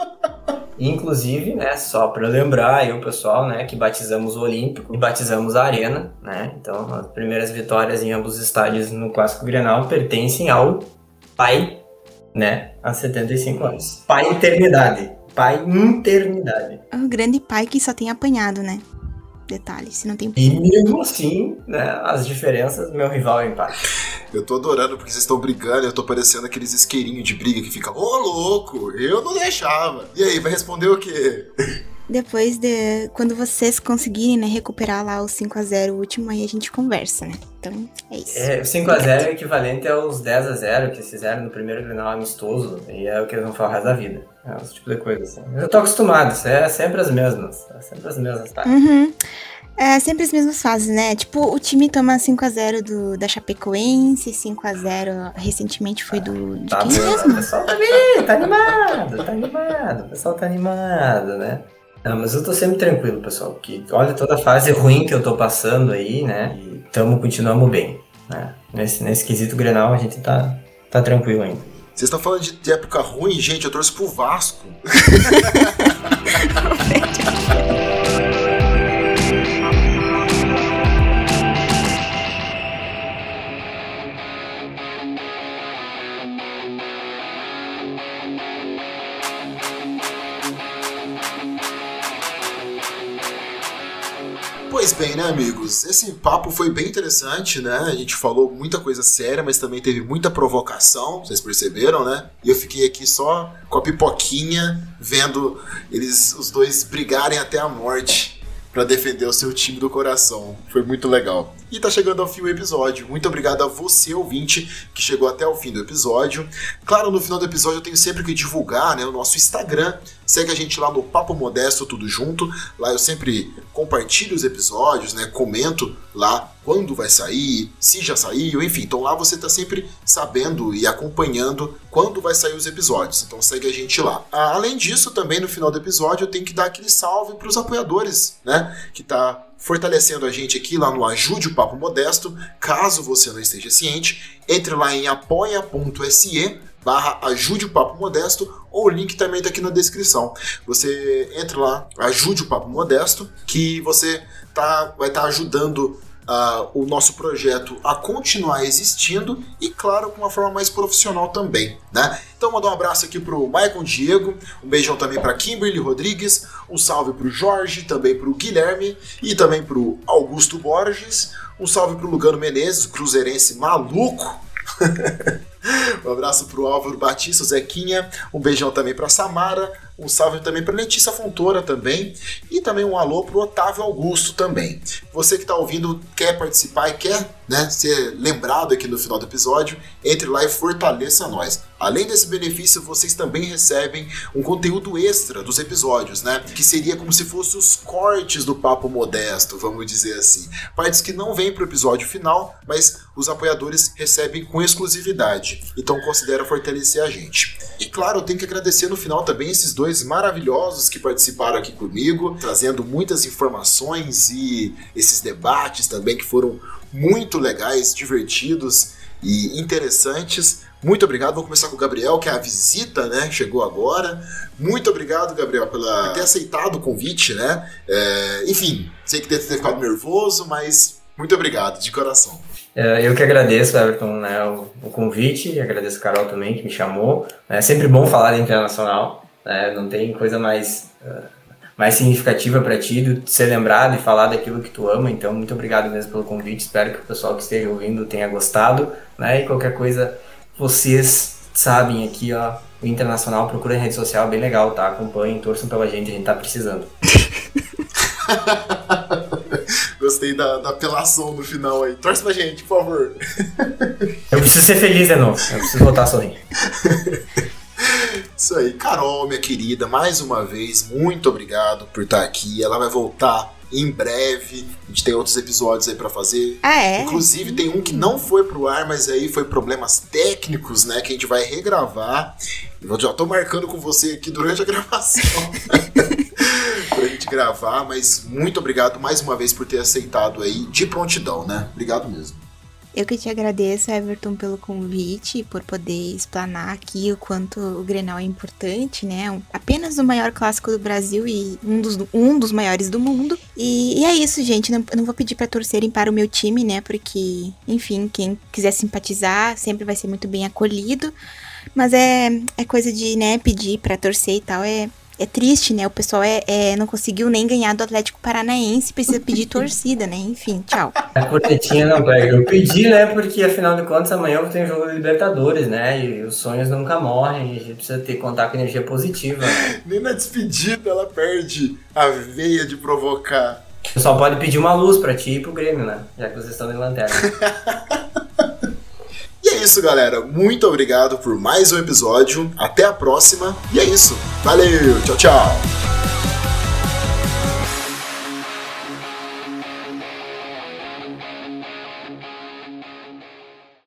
Speaker 4: Inclusive, né, só para lembrar aí o pessoal, né, que batizamos o Olímpico e batizamos a Arena, né? Então, as primeiras vitórias em ambos os estádios no Clássico Grenal pertencem ao pai né? Há 75 anos. Pai eternidade. Pai eternidade.
Speaker 3: É um grande pai que só tem apanhado, né? detalhe, se não tem.
Speaker 4: E mesmo assim, né, as diferenças, meu rival é empate.
Speaker 2: Eu tô adorando porque vocês estão brigando, eu tô parecendo aqueles isqueirinhos de briga que fica, ô louco, eu não deixava. E aí, vai responder o quê?
Speaker 3: Depois de. Quando vocês conseguirem, né, recuperar lá o 5x0 último, aí a gente conversa, né? Então, é isso.
Speaker 4: É, o 5x0 é equivalente aos 10x0 que eles fizeram no primeiro Grenal amistoso, e é o que eles vão falar o resto da vida. É esse tipo de coisa, assim. Eu tô acostumado, isso é sempre as mesmas. É sempre as mesmas táticas.
Speaker 3: Uhum. É sempre as mesmas fases, né? Tipo, o time toma 5x0 do, da Chapecoense, 5x0 recentemente foi do. De
Speaker 4: Tá
Speaker 3: quem
Speaker 4: bom, o
Speaker 3: mesmo?
Speaker 4: pessoal tá bem, tá animado, tá animado, o pessoal tá animado, né? Não, mas eu tô sempre tranquilo, pessoal, porque olha toda a fase ruim que eu tô passando aí, né? E tamo, continuamos bem, né? Nesse, nesse quesito Grenal a gente tá, tá tranquilo ainda.
Speaker 2: Vocês estão falando de, de época ruim, gente, eu torço pro Vasco. Pois bem, né, amigos? Esse papo foi bem interessante, né? A gente falou muita coisa séria, mas também teve muita provocação, vocês perceberam, né? E eu fiquei aqui só com a pipoquinha, vendo eles, os dois brigarem até a morte pra defender o seu time do coração. Foi muito legal. E tá chegando ao fim o episódio. Muito obrigado a você, ouvinte, que chegou até o fim do episódio. Claro, no final do episódio eu tenho sempre que divulgar né, o nosso Instagram. Segue a gente lá no Papo Modesto, tudo junto. Lá eu sempre compartilho os episódios, né? Comento lá quando vai sair, se já saiu, enfim. Então lá você tá sempre sabendo e acompanhando quando vai sair os episódios. Então segue a gente lá. Ah, além disso, também no final do episódio eu tenho que dar aquele salve para os apoiadores, né? Que tá fortalecendo a gente aqui lá no Ajude o Papo Modesto. Caso você não esteja ciente, entre lá em apoia.se barra ajude o papo modesto ou o link também tá aqui na descrição você entra lá ajude o papo modesto que você tá, vai estar ajudando ah, o nosso projeto a continuar existindo e claro com uma forma mais profissional também né? Então mandar um abraço aqui pro Maicon Diego um beijão também para Kimberly Rodrigues um salve pro Jorge também pro Guilherme e também pro Augusto Borges um salve pro Lugano Menezes cruzeirense maluco. Um abraço pro Álvaro Batista, Zequinha, um beijão também pra Samara, um salve também pra Letícia Fontoura também, e também um alô pro Otávio Augusto também. Você que tá ouvindo, quer participar e quer né, ser lembrado aqui no final do episódio, entre lá e fortaleça nós. Além desse benefício, vocês também recebem um conteúdo extra dos episódios, né? Que seria como se fossem os cortes do papo modesto, vamos dizer assim. Partes que não vêm pro episódio final, mas os apoiadores recebem com exclusividade. Então considera fortalecer a gente. E claro, eu tenho que agradecer no final também esses dois maravilhosos que participaram aqui comigo, trazendo muitas informações e esses debates também que foram muito legais, divertidos e interessantes. Muito obrigado. Vou começar com o Gabriel, que é a visita, né? Chegou agora. Muito obrigado, Gabriel, pela por ter aceitado o convite, né? É, enfim, sei que deve ter ficado nervoso, mas muito obrigado, de coração.
Speaker 4: É, Eu que agradeço, Everton, né, o, o convite, e agradeço a Carol também que me chamou. É sempre bom falar de internacional, né, não tem coisa mais, eh, mais significativa para ti de ser lembrado e falar daquilo que tu ama, então muito obrigado mesmo pelo convite, espero que o pessoal que esteja ouvindo tenha gostado, né, e qualquer coisa, vocês sabem aqui, ó, o Internacional procura em rede social, bem legal, tá? Acompanhem, torçam pela gente, a gente tá precisando.
Speaker 2: Gostei da, da apelação no final aí. Torce pra gente, por favor.
Speaker 4: Eu preciso ser feliz de novo, eu preciso voltar a sorrir.
Speaker 2: Isso aí. Carol, minha querida, mais uma vez, muito obrigado por estar aqui. Ela vai voltar em breve. A gente tem outros episódios aí pra fazer.
Speaker 3: Ah, é?
Speaker 2: Inclusive tem um que não foi pro ar, mas aí foi problemas técnicos, né? Que a gente vai regravar. Eu já tô marcando com você aqui durante a gravação. pra gente gravar, mas muito obrigado mais uma vez por ter aceitado aí de prontidão, né? Obrigado mesmo.
Speaker 3: Eu que te agradeço, Everton, pelo convite por poder explanar aqui o quanto o Grenal é importante, né? Apenas o maior clássico do Brasil e um dos, um dos maiores do mundo. E, e é isso, gente. Não, não vou pedir pra torcerem para o meu time, né? Porque, enfim, quem quiser simpatizar sempre vai ser muito bem acolhido. Mas é, é coisa de, né, pedir pra torcer e tal. É, é triste, né? O pessoal é, é, não conseguiu nem ganhar do Atlético Paranaense, precisa pedir torcida, né? Enfim, tchau.
Speaker 4: A cornetinha não pega. Eu pedi, né? Porque afinal de contas amanhã tem jogo da Libertadores, né? E os sonhos nunca morrem. A gente precisa ter contar com energia positiva.
Speaker 2: Nem na despedida ela perde a veia de provocar.
Speaker 4: Só pode pedir uma luz pra ti e pro Grêmio, né? Já que vocês estão de lanterna.
Speaker 2: e é isso, galera. Muito obrigado por mais um episódio. Até a próxima. E é isso. Valeu. Tchau, tchau.